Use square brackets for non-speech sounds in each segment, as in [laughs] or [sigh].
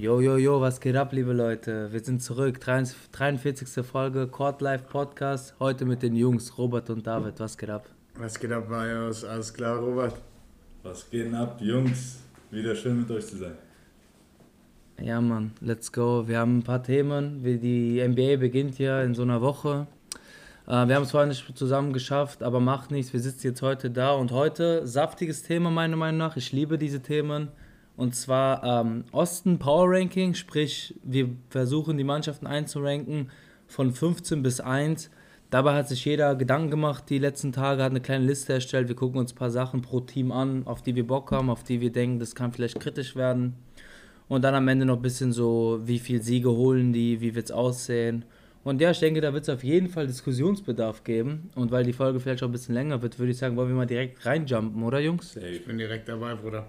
Jo, jo, jo, was geht ab, liebe Leute? Wir sind zurück. 43. Folge Court Life Podcast. Heute mit den Jungs Robert und David. Was geht ab? Was geht ab, Marius? Alles klar, Robert? Was geht ab, Jungs? Wieder schön mit euch zu sein. Ja, Mann, let's go. Wir haben ein paar Themen. Die NBA beginnt ja in so einer Woche. Äh, wir haben es vorher nicht zusammen geschafft, aber macht nichts. Wir sitzen jetzt heute da und heute saftiges Thema, meiner Meinung nach. Ich liebe diese Themen. Und zwar ähm, Osten Power Ranking, sprich, wir versuchen die Mannschaften einzuranken von 15 bis 1. Dabei hat sich jeder Gedanken gemacht die letzten Tage, hat eine kleine Liste erstellt. Wir gucken uns ein paar Sachen pro Team an, auf die wir Bock haben, auf die wir denken, das kann vielleicht kritisch werden. Und dann am Ende noch ein bisschen so, wie viel Siege holen die, wie wird es aussehen. Und ja, ich denke, da wird es auf jeden Fall Diskussionsbedarf geben. Und weil die Folge vielleicht auch ein bisschen länger wird, würde ich sagen, wollen wir mal direkt reinjumpen, oder Jungs? Ich bin direkt dabei, Bruder.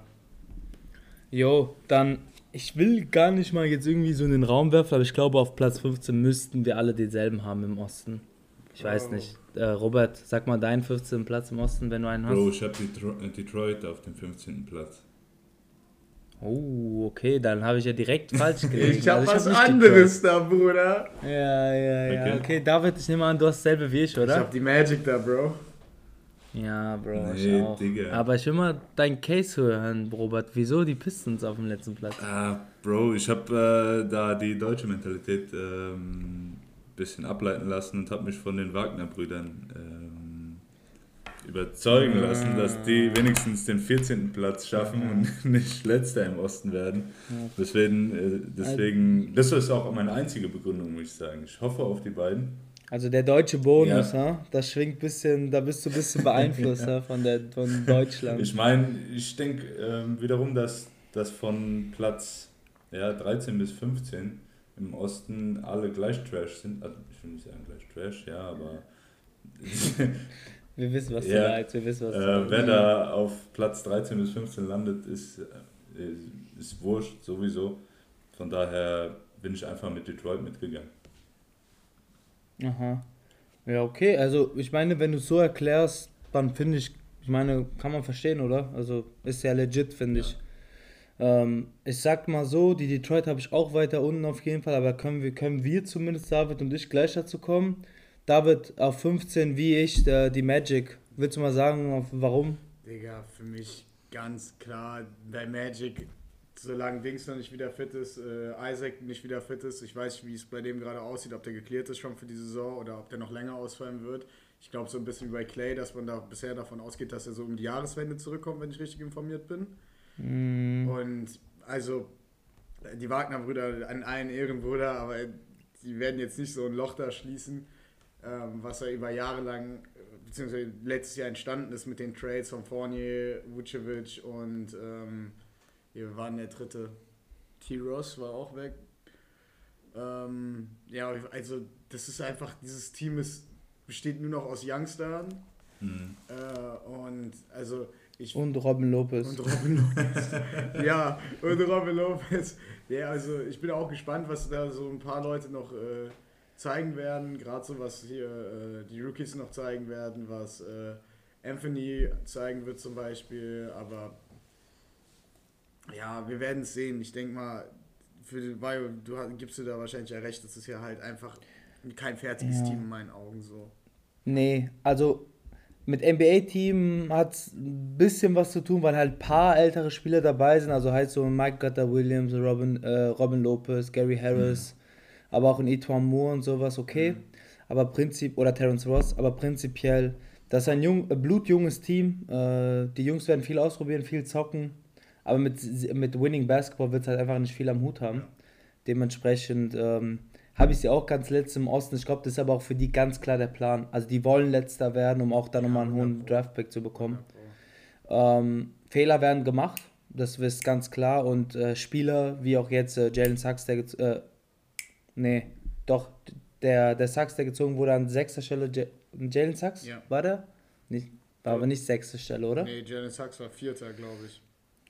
Jo, dann, ich will gar nicht mal jetzt irgendwie so in den Raum werfen, aber ich glaube, auf Platz 15 müssten wir alle denselben haben im Osten. Ich weiß oh. nicht. Äh, Robert, sag mal deinen 15. Platz im Osten, wenn du einen hast. Bro, ich habe Detroit auf dem 15. Platz. Oh, okay, dann habe ich ja direkt [laughs] falsch gelegen. ich habe also was hab anderes da, Bruder. Ja, ja, ja. Okay. okay, David, ich nehme an, du hast dasselbe wie ich, oder? Ich habe die Magic da, Bro. Ja, Bro, nee, ich auch. Digga. Aber ich will mal deinen Case hören, Robert. Wieso die Pistons auf dem letzten Platz? Ah, Bro, ich habe äh, da die deutsche Mentalität ein ähm, bisschen ableiten lassen und habe mich von den Wagner-Brüdern ähm, überzeugen lassen, dass die wenigstens den 14. Platz schaffen und [laughs] nicht letzter im Osten werden. Deswegen, äh, deswegen, das ist auch meine einzige Begründung, muss ich sagen. Ich hoffe auf die beiden. Also der deutsche Bonus, ja. Ha? das schwingt ein bisschen, da bist du ein bisschen [laughs] beeinflusst ja. von, der, von Deutschland. Ich meine, ich denke ähm, wiederum, dass, dass von Platz ja, 13 bis 15 im Osten alle gleich Trash sind. Also ich will nicht sagen gleich Trash, ja, aber [laughs] Wir wissen, was ja, du meinst. Wir wissen, was äh, wer da auf Platz 13 bis 15 landet, ist, äh, ist wurscht sowieso. Von daher bin ich einfach mit Detroit mitgegangen. Aha. Ja, okay. Also, ich meine, wenn du es so erklärst, dann finde ich, ich meine, kann man verstehen, oder? Also, ist ja legit, finde ja. ich. Ähm, ich sag mal so, die Detroit habe ich auch weiter unten auf jeden Fall, aber können wir, können wir zumindest, David und ich, gleich dazu kommen. David auf 15 wie ich, der, die Magic. Willst du mal sagen, warum? Digga, für mich ganz klar, bei Magic, solange Dings noch nicht wieder fit ist, äh, Isaac nicht wieder fit ist, ich weiß nicht, wie es bei dem gerade aussieht, ob der geklärt ist schon für die Saison oder ob der noch länger ausfallen wird. Ich glaube so ein bisschen wie bei Clay, dass man da bisher davon ausgeht, dass er so um die Jahreswende zurückkommt, wenn ich richtig informiert bin. Mm. Und also die Wagner-Brüder an allen Ehren, Bruder, aber die werden jetzt nicht so ein Loch da schließen ähm, was ja über Jahre lang, beziehungsweise letztes Jahr entstanden ist mit den Trades von Fournier, Vucevic und ähm, wir waren der dritte. T-Ross war auch weg. Ähm, ja, also das ist einfach, dieses Team ist, besteht nur noch aus Youngstern. Mhm. Äh, und also ich, und Robin Lopez. Und Robin Lopez. [laughs] ja, und Robin Lopez. Ja, also ich bin auch gespannt, was da so ein paar Leute noch äh, zeigen werden, gerade so was hier äh, die Rookies noch zeigen werden, was äh, Anthony zeigen wird zum Beispiel, aber ja, wir werden es sehen. Ich denke mal, für Bio, du gibst du da wahrscheinlich ja recht, das ist ja halt einfach kein fertiges ja. Team in meinen Augen so. Nee, also mit NBA-Team hat es ein bisschen was zu tun, weil halt ein paar ältere Spieler dabei sind. Also halt so Mike Gutter Williams, Robin, äh, Robin Lopez, Gary Harris. Mhm aber auch in Etwan Moore und sowas, okay. Mhm. Aber Prinzip, oder Terence Ross, aber prinzipiell, das ist ein jung, blutjunges Team. Äh, die Jungs werden viel ausprobieren, viel zocken. Aber mit, mit Winning Basketball wird es halt einfach nicht viel am Hut haben. Dementsprechend ähm, habe ich sie auch ganz letzt im Osten. Ich glaube, das ist aber auch für die ganz klar der Plan. Also die wollen letzter werden, um auch dann nochmal einen hohen Draftpick zu bekommen. Ähm, Fehler werden gemacht, das ist ganz klar. Und äh, Spieler, wie auch jetzt äh, Jalen Sachs, der äh, Nee, doch, der, der Sachs, der gezogen wurde an sechster Stelle, Jalen Sachs, ja. war der? Nicht, war ja. aber nicht sechste Stelle, oder? Nee, Jalen Sachs war vierter, glaube ich.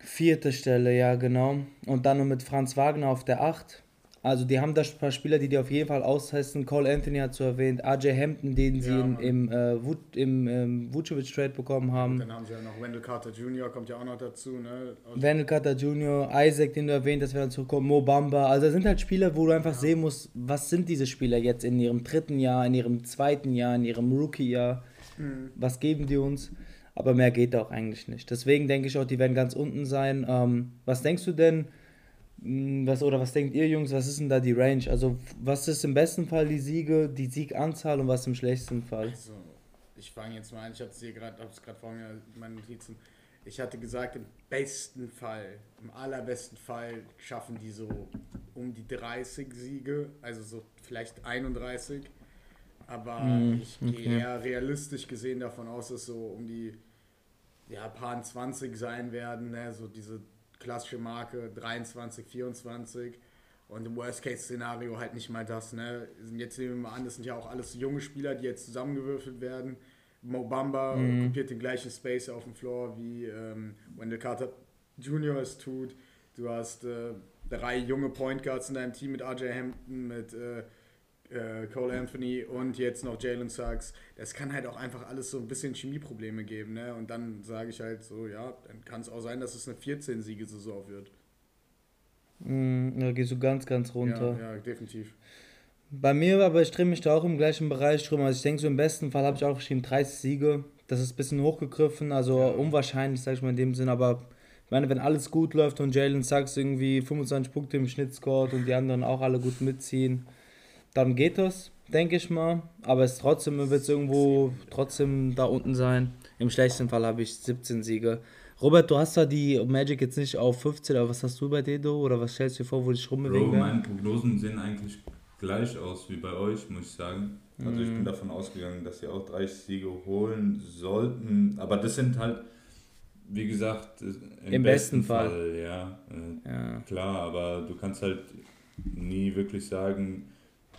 Vierte Stelle, ja, genau. Und dann nur mit Franz Wagner auf der 8. Also die haben da ein paar Spieler, die die auf jeden Fall austesten. Cole Anthony hat so erwähnt, RJ Hampton, den sie Ja, in, im, äh, Wut, im ähm, Vucevic-Trade bekommen haben. Dann haben sie ja noch Wendell Carter Jr., kommt ja auch noch dazu. Ne? Aus- Wendell Carter Jr., Isaac, den du erwähnt hast, wer dann zurückkommt, Mo Bamba. Also das sind halt Spieler, wo du einfach sehen musst, was sind diese Spieler jetzt in ihrem dritten Jahr, in ihrem zweiten Jahr, in ihrem Rookie-Jahr. Mhm. Was geben die uns? Aber mehr geht auch eigentlich nicht. Deswegen denke ich auch, die werden ganz unten sein. Ähm, was denkst du denn, mh, was, oder was denkt ihr Jungs, was ist denn da die Range? Also was ist im besten Fall die Siege, die Sieganzahl und was im schlechtesten Fall? Also, ich fange jetzt mal an, ich habe es gerade vor mir, meine Notizen. Ich hatte gesagt, im besten Fall, im allerbesten Fall schaffen die so um die 30 Siege, also so vielleicht 31. Aber Mm, ich gehe okay. eher realistisch gesehen davon aus, dass so um die ja, paar 20 sein werden, ne? so diese klassische Marke 23, 24. Und im Worst-Case-Szenario halt nicht mal das. Ne? Jetzt nehmen wir mal an, das sind ja auch alles junge Spieler, die jetzt zusammengewürfelt werden. Mo Bamba Mhm. kopiert den gleichen Space auf dem Floor, wie ähm, Wendell Carter Jr. es tut. Du hast äh, drei junge Point Guards in deinem Team mit RJ Hampton, mit äh, äh, Cole Anthony und jetzt noch Jalen Suggs. Das kann halt auch einfach alles so ein bisschen Chemieprobleme geben. Ne? Und dann sage ich halt so, ja, dann kann es auch sein, dass es eine 14-Siege-Saison wird. Mm, da gehst du ganz, ganz runter. Ja, ja, definitiv. Bei mir, aber ich drehe mich da auch im gleichen Bereich drum. Also ich denke, so im besten Fall habe ich auch geschrieben 30 Siege. Das ist ein bisschen hochgegriffen, also Ja. unwahrscheinlich, sag ich mal in dem Sinn. Aber ich meine, wenn alles gut läuft und Jalen Sachs irgendwie 25 Punkte im Schnitt scoret und die anderen auch alle gut mitziehen, dann geht das, denke ich mal. Aber es trotzdem wird es irgendwo trotzdem da unten sein. Im schlechtesten Fall habe ich 17 Siege. Robert, du hast da die Magic jetzt nicht auf 15, aber was hast du bei Dedo? Oder was stellst du dir vor, wo Bro, rumbewegen werden? meine Prognosen sehen eigentlich gleich aus wie bei euch, muss ich sagen. Also ich Mhm. bin davon ausgegangen, dass sie auch 30 Siege holen sollten. Aber das sind halt, wie gesagt, im, Im besten Fall. ja. Äh, Ja. Klar, aber du kannst halt nie wirklich sagen,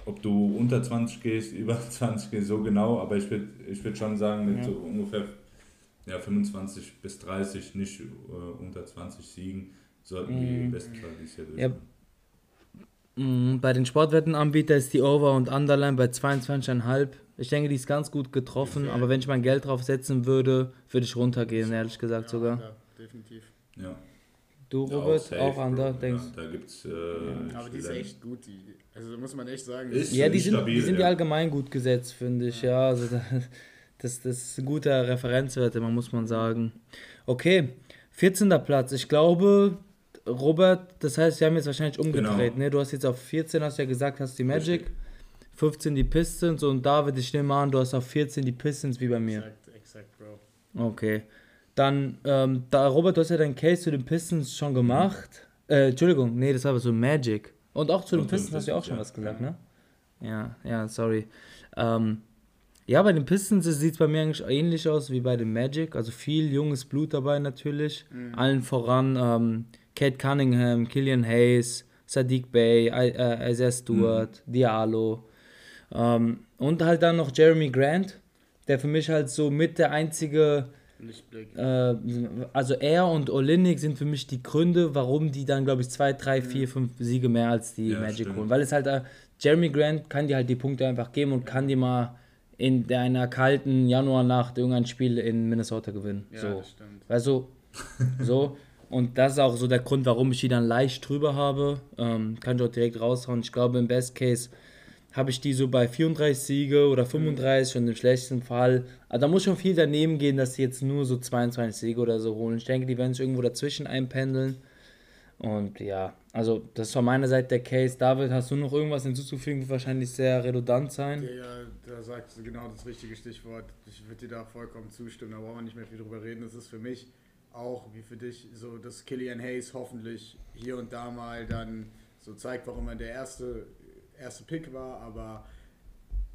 ob du unter 20 gehst, [laughs] über 20 gehst, so genau. Aber ich würde ich würd schon sagen, mit Ja. so ungefähr ja, 25 bis 30, nicht äh, unter 20 Siegen, sollten die Mhm. im besten Fall dieses Jahr Ja. durchkommen. Mm, Bei den Sportwettenanbietern ist die Over- und Underline bei 22,5. Ich denke, die ist ganz gut getroffen, Ja. aber wenn ich mein Geld drauf setzen würde, würde ich runtergehen, ehrlich gesagt ja, sogar. Ja, definitiv. Ja. Du, Ja, Robert, safe, auch under, denkst Ja, da gibt's. Äh, Aber die ist echt gut. Die, also muss man echt sagen. Ist- Ja, die sind, stabil, die sind ja allgemein gut gesetzt, finde ich. Ja, also da- das, das ist ein guter Referenzwert, immer muss man sagen. Okay, 14. Platz. Ich glaube, Robert, das heißt, wir haben jetzt wahrscheinlich umgedreht. Genau. Ne? Du hast jetzt auf 14, hast ja gesagt, hast die Magic, Richtig. 15 die Pistons und David, ich nehme an, du hast auf 14 die Pistons wie bei mir. Exakt, exakt, Bro. Okay. Dann, ähm, da, Robert, du hast ja deinen Case zu den Pistons schon gemacht. Äh, Entschuldigung, nee, das war aber so Magic. Und auch zu den Pistons hast du ja auch schon was ja. gesagt, ne? Ja, ja, sorry. Ähm, ja, bei den Pistons sieht es bei mir eigentlich ähnlich aus wie bei den Magic. Also viel junges Blut dabei natürlich. Allen voran ähm, Kate Cunningham, Killian Hayes, Sadiq Bey, äh, Isaiah Stewart, Diallo. Ähm, und halt dann noch Jeremy Grant, der für mich halt so mit der einzige Lichtblick. äh, also er und Olinik sind für mich die Gründe, warum die dann, glaube ich, zwei, drei, vier, fünf Siege mehr als die Ja, Magic stimmt. holen. Weil es halt, äh, Jeremy Grant kann dir halt die Punkte einfach geben und kann dir mal in einer kalten Januarnacht irgendein Spiel in Minnesota gewinnen. Ja, so. das stimmt. Weißt du, [laughs] so. Und das ist auch so der Grund, warum ich die dann leicht drüber habe. Ähm, kann ich auch direkt raushauen. Ich glaube, im Best Case habe ich die so bei 34 Siege oder 35 und im schlechtesten Fall. Also da muss schon viel daneben gehen, dass die jetzt nur so 22 Siege oder so holen. Ich denke, die werden sich irgendwo dazwischen einpendeln. Und ja, also das ist von meiner Seite der Case. David, hast du noch irgendwas hinzuzufügen? Wird wahrscheinlich sehr redundant sein. Ja, da sagst du genau das richtige Stichwort. Ich würde dir da vollkommen zustimmen, da brauchen wir nicht mehr viel drüber reden. Das ist für mich auch, wie für dich, so, dass Killian Hayes hoffentlich hier und da mal dann so zeigt, warum er der erste, erste Pick war, aber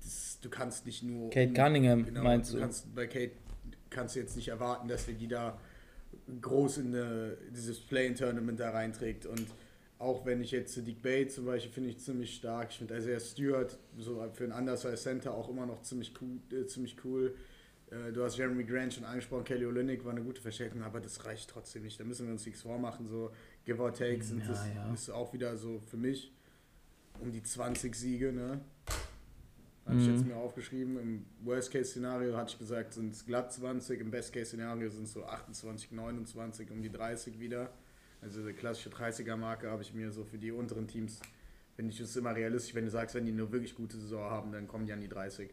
das, du kannst nicht nur... Kate Cunningham, Genau, meinst du? du? Kannst, bei Kate kannst du jetzt nicht erwarten, dass wir die da groß in eine, dieses Play-In-Tournament da reinträgt. Und auch wenn ich jetzt Sadiq Bay zum Beispiel finde ich ziemlich stark. Ich finde Isaiah Stewart so für ein Undersize Center auch immer noch ziemlich cool. Äh, ziemlich cool. Äh, du hast Jeremy Grant schon angesprochen, Kelly Olynyk war eine gute Verstärkung, aber das reicht trotzdem nicht. Da müssen wir uns nichts vormachen. So Give or Take sind Ja, das ja. ist auch wieder so für mich um die 20 Siege, ne? Habe ich jetzt mir aufgeschrieben. Im Worst-Case-Szenario hatte ich gesagt, sind es glatt 20. Im Best-Case-Szenario sind es so 28, 29, um die 30 wieder. Also die klassische 30er-Marke habe ich mir so für die unteren Teams, finde ich, ist immer realistisch. Wenn du sagst, wenn die nur wirklich gute Saison haben, dann kommen die an die 30.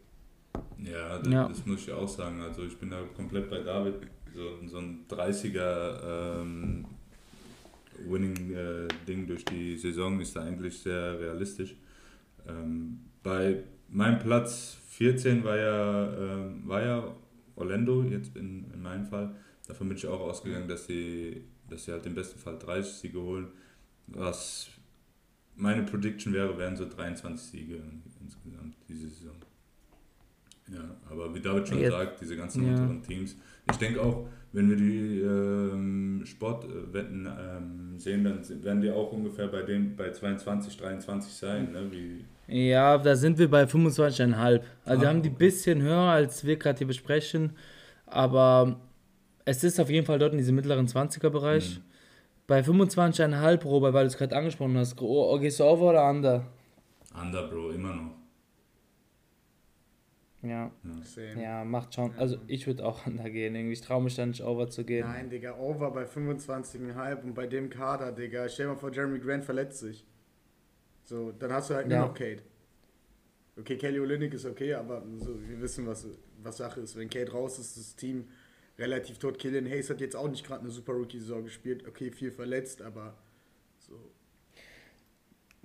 Ja, das, Ja. das muss ich auch sagen. Also ich bin da komplett bei David. So, so ein 30er ähm, Winning-Ding durch die Saison ist da eigentlich sehr realistisch. Ähm, bei meinem Platz 14 war ja, ähm, war ja Orlando, jetzt in, in meinem Fall. Davon bin ich auch ausgegangen, dass sie, dass sie halt im besten Fall 30 Siege holen. Was meine Prediction wäre, wären so 23 Siege insgesamt diese Saison. Ja, aber wie David schon Jetzt- sagt, diese ganzen ja. unteren Teams. Ich denke auch, wenn wir die ähm, Sportwetten ähm, sehen, dann werden die auch ungefähr bei dem bei 22, 23 sein. Ne? Wie, Ja, da sind wir bei 25,5. Also wir Ah, haben die okay. bisschen höher, als wir gerade hier besprechen. Aber es ist auf jeden Fall dort in diesem mittleren 20er-Bereich. Mhm. Bei 25,5, Robert, weil du es gerade angesprochen hast, gehst du over oder under? Under, Bro, immer noch. Ja, Same. ja, macht schon. Also ich würde auch [laughs] under gehen. Irgendwie. Ich traue mich da nicht over zu gehen. Nein, Digga, over bei 25,5 und bei dem Kader, Digga. Stell dir mal vor, Jeremy Grant verletzt sich. So, dann hast du halt nur Ja. noch Kate. Okay, Kelly Olynyk ist okay, aber so, wir wissen, was, was Sache ist. Wenn Kate raus ist, ist das Team relativ tot. Killian Hayes hat jetzt auch nicht gerade eine super Rookie-Saison gespielt. Okay, viel verletzt, aber so.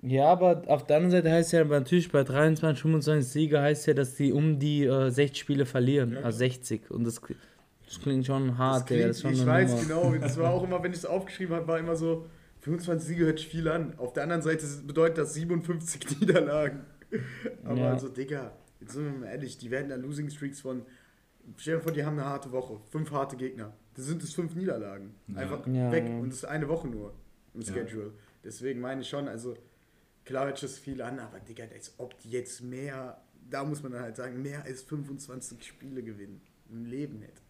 Ja, aber auf der anderen Seite heißt ja natürlich bei 23, 25 Siege heißt ja, dass die um die äh, 60 Spiele verlieren. Ja, also 60. Und das, das klingt schon hart, Das klingt, Das ist schon ich weiß Nummer. genau, das war auch [laughs] immer, wenn ich es aufgeschrieben habe, war immer so, 25 Siege hört sich viel an. Auf der anderen Seite bedeutet das 57 [laughs] Niederlagen. Aber Ja. also, Digga, jetzt sind wir mal ehrlich, die werden da Losing Streaks von, stell dir vor, die haben eine harte Woche, fünf harte Gegner. Das sind es fünf Niederlagen. Ja. Einfach Ja, weg. ja. Und das ist eine Woche nur im Ja. Schedule. Deswegen meine ich schon, also, klar hört das viel an, aber Digga, als ob die jetzt mehr, da muss man dann halt sagen, mehr als 25 Spiele gewinnen. Im Leben nicht.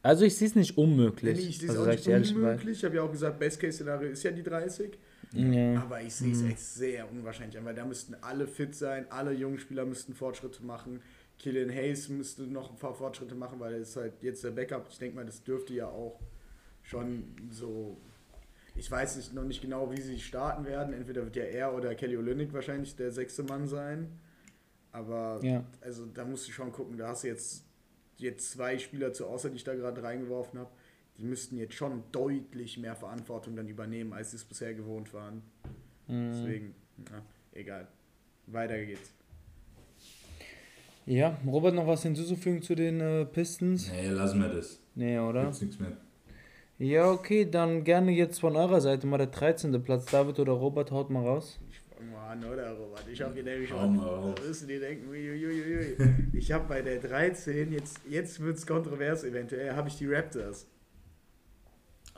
Also ich sehe es nicht Nee, unmöglich. nee, ich sehe es also auch nicht unmöglich. Ich habe ja auch gesagt, Best-Case-Szenario ist ja die 30. Ja. Aber ich sehe es echt sehr unwahrscheinlich an, weil da müssten alle fit sein, alle jungen Spieler müssten Fortschritte machen. Killian Hayes müsste noch ein paar Fortschritte machen, weil er ist halt jetzt der Backup. Ich denke mal, das dürfte ja auch schon so. Ich weiß nicht, noch nicht genau, wie sie starten werden. Entweder wird ja er oder Kelly Olynyk wahrscheinlich der sechste Mann sein. Aber Ja. also da musst du schon gucken, da hast du jetzt, jetzt zwei Spieler zur Auswahl, die ich da gerade reingeworfen habe. Die müssten jetzt schon deutlich mehr Verantwortung dann übernehmen, als sie es bisher gewohnt waren. Mhm. Deswegen, ja, egal. Weiter geht's. ja, Robert, noch was hinzuzufügen zu den äh, Pistons? Nee, lassen wir das. Nee, oder? Gibt's nichts mehr. Ja, okay, dann gerne jetzt von eurer Seite mal der 13. Platz. David oder Robert, haut mal raus. Ich fang mal an, oder Robert? Ich hab gedacht, ich Hau mal raus. was müssen die denken? Uiuiui. [laughs] Ich habe bei der 13, jetzt, jetzt wird es kontrovers eventuell, habe ich die Raptors.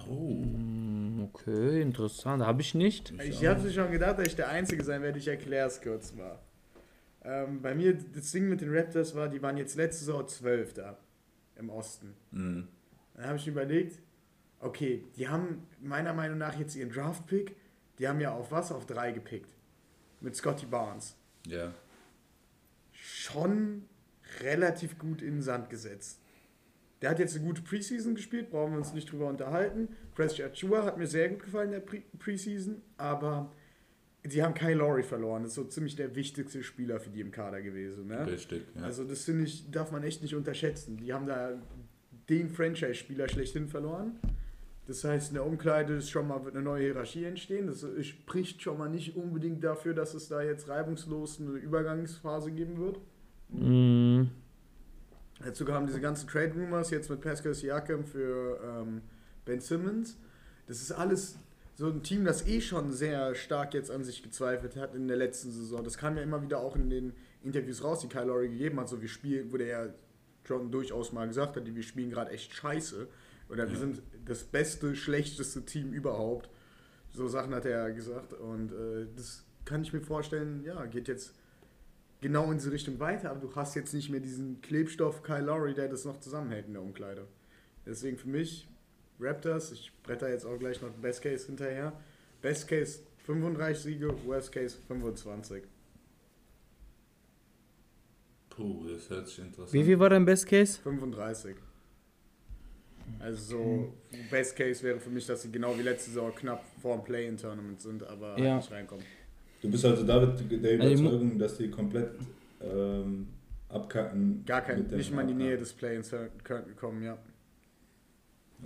Oh. Hm, Okay, interessant. Habe ich nicht. Ich habe mir schon gedacht, dass ich der Einzige sein werde. Ich erkläre es kurz mal. Ähm, bei mir, das Ding mit den Raptors war, die waren jetzt letzte Saison 12 da im Osten. Mhm. Dann habe ich mir überlegt, okay, die haben meiner Meinung nach jetzt ihren Draft-Pick, die haben ja auf was? Auf 3 gepickt. Mit Scotty Barnes. Ja. Schon relativ gut in den Sand gesetzt. Der hat jetzt eine gute Preseason gespielt, brauchen wir uns nicht drüber unterhalten. Presti Achua hat mir sehr gut gefallen in der Pre Preseason, aber sie haben Kyle Lowry verloren. Das ist so ziemlich der wichtigste Spieler für die im Kader gewesen. Ne? Richtig. Ja. Also das finde ich, darf man echt nicht unterschätzen. Die haben da den Franchise-Spieler schlechthin verloren. Das heißt, in der Umkleide ist schon mal wird eine neue Hierarchie entstehen. Das spricht schon mal nicht unbedingt dafür, dass es da jetzt reibungslos eine Übergangsphase geben wird. Mhm. Dazu kamen diese ganzen Trade Rumors jetzt mit Pascal Siakam für ähm, Ben Simmons. Das ist alles so ein Team, das eh schon sehr stark jetzt an sich gezweifelt hat in der letzten Saison. Das kam ja immer wieder auch in den Interviews raus, die Kyle Lowry gegeben hat. So, wir spielen, wo der ja schon durchaus mal gesagt hat, wir spielen gerade echt scheiße. Oder wir Ja. sind das beste, schlechteste Team überhaupt. So Sachen hat er gesagt. Und äh, das kann ich mir vorstellen, ja, geht jetzt genau in diese Richtung weiter, aber du hast jetzt nicht mehr diesen Klebstoff Kyle Lowry, der das noch zusammenhält in der Umkleide. Deswegen für mich Raptors, ich bretter jetzt auch gleich noch Best Case hinterher. Best Case 35 Siege, Worst Case 25. Puh, das hört sich interessant Wie viel war dein Best Case? 35. Also so Best Case wäre für mich, dass sie genau wie letzte Saison knapp vor dem Play-In-Tournament sind, aber Ja. halt nicht reinkommen. Du bist also David der Also Überzeugung, dass die komplett ähm, abkacken. Gar kein, nicht mal in die Nähe des Play-Ins kommen, ja.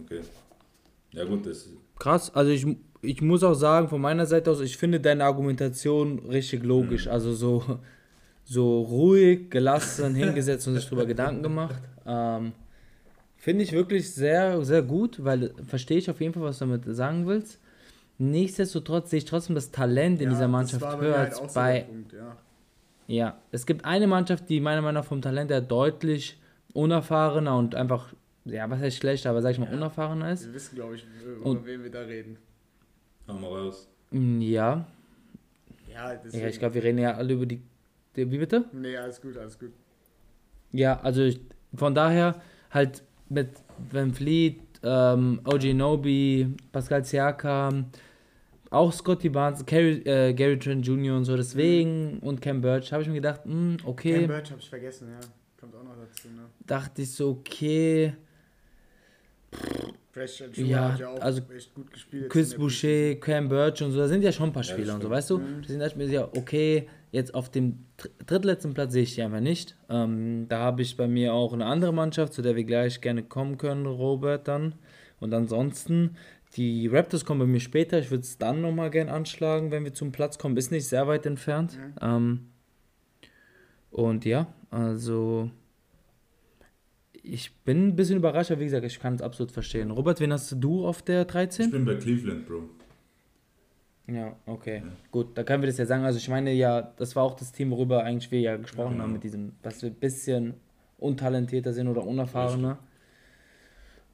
Okay. Ja gut, das Krass, also ich, ich muss auch sagen, von meiner Seite aus, ich finde deine Argumentation richtig logisch. Mhm. Also so, so ruhig, gelassen, hingesetzt und sich darüber Gedanken gemacht. Ähm, finde ich wirklich sehr, sehr gut, weil verstehe ich auf jeden Fall, was du damit sagen willst. Nichtsdestotrotz sehe ich trotzdem das Talent in Ja, dieser das Mannschaft war bei mir höher halt als so bei Punkt, ja. Ja, es gibt eine Mannschaft, die meiner Meinung nach vom Talent her deutlich unerfahrener und einfach, ja, was heißt schlecht, aber sag ich mal, Ja. unerfahrener ist. Wir wissen, glaube ich, über Und- wen wir da reden. hau mal raus. Mm, Ja, Ja, deswegen. ja ich glaube, wir reden ja alle über die, die. Wie bitte? Nee, alles gut, alles gut. Ja, also ich, von daher halt mit Van Fleet, ähm, OG Nobi, Pascal Siakam, auch Scotty Barnes, Gary, äh, Gary Trent Jr. und so, deswegen und Cam Birch, habe ich mir gedacht, mm, okay. Cam Birch habe ich vergessen, ja. Kommt auch noch dazu, ne? dachte ich so, okay, Fresh and Ja, hat ja auch also echt gut gespielt. Chris Boucher, Cam Birch und so, da sind ja schon ein paar Ja, Spieler und so, weißt du? Mhm. Ich mir ja, okay, jetzt auf dem dr- drittletzten Platz sehe ich die einfach nicht. Ähm, da habe ich bei mir auch eine andere Mannschaft, zu der wir gleich gerne kommen können, Robert dann. Und ansonsten, die Raptors kommen bei mir später, ich würde es dann nochmal gern anschlagen, wenn wir zum Platz kommen, ist nicht sehr weit entfernt. Mhm. Ähm, und ja, also ich bin ein bisschen überrascht, aber wie gesagt, ich kann es absolut verstehen. Robert, wen hast du auf der 13? Ich bin bei Cleveland, Bro. Ja, okay. Ja. Gut, da können wir das ja sagen. Also ich meine ja, das war auch das Team, worüber eigentlich wir ja gesprochen Ja, haben genau. mit diesem, dass wir ein bisschen untalentierter sind oder unerfahrener.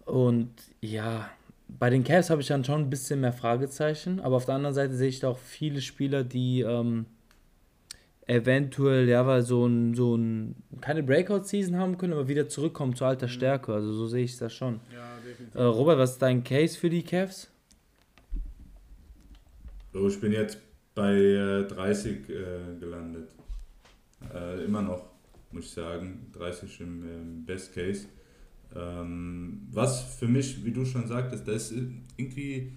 Und ja, bei den Cavs habe ich dann schon ein bisschen mehr Fragezeichen, aber auf der anderen Seite sehe ich da auch viele Spieler, die ähm, eventuell, ja, weil so ein, so ein, keine Breakout-Season haben können, aber wieder zurückkommen zu alter Stärke. Also so sehe ich das schon. Ja, definitiv. Äh, Robert, was ist dein Case für die Cavs? Bro, ich bin jetzt bei äh, 30 äh, gelandet. Äh, immer noch, muss ich sagen. 30 im, im Best Case. Ähm, was für mich, wie du schon sagtest, das ist irgendwie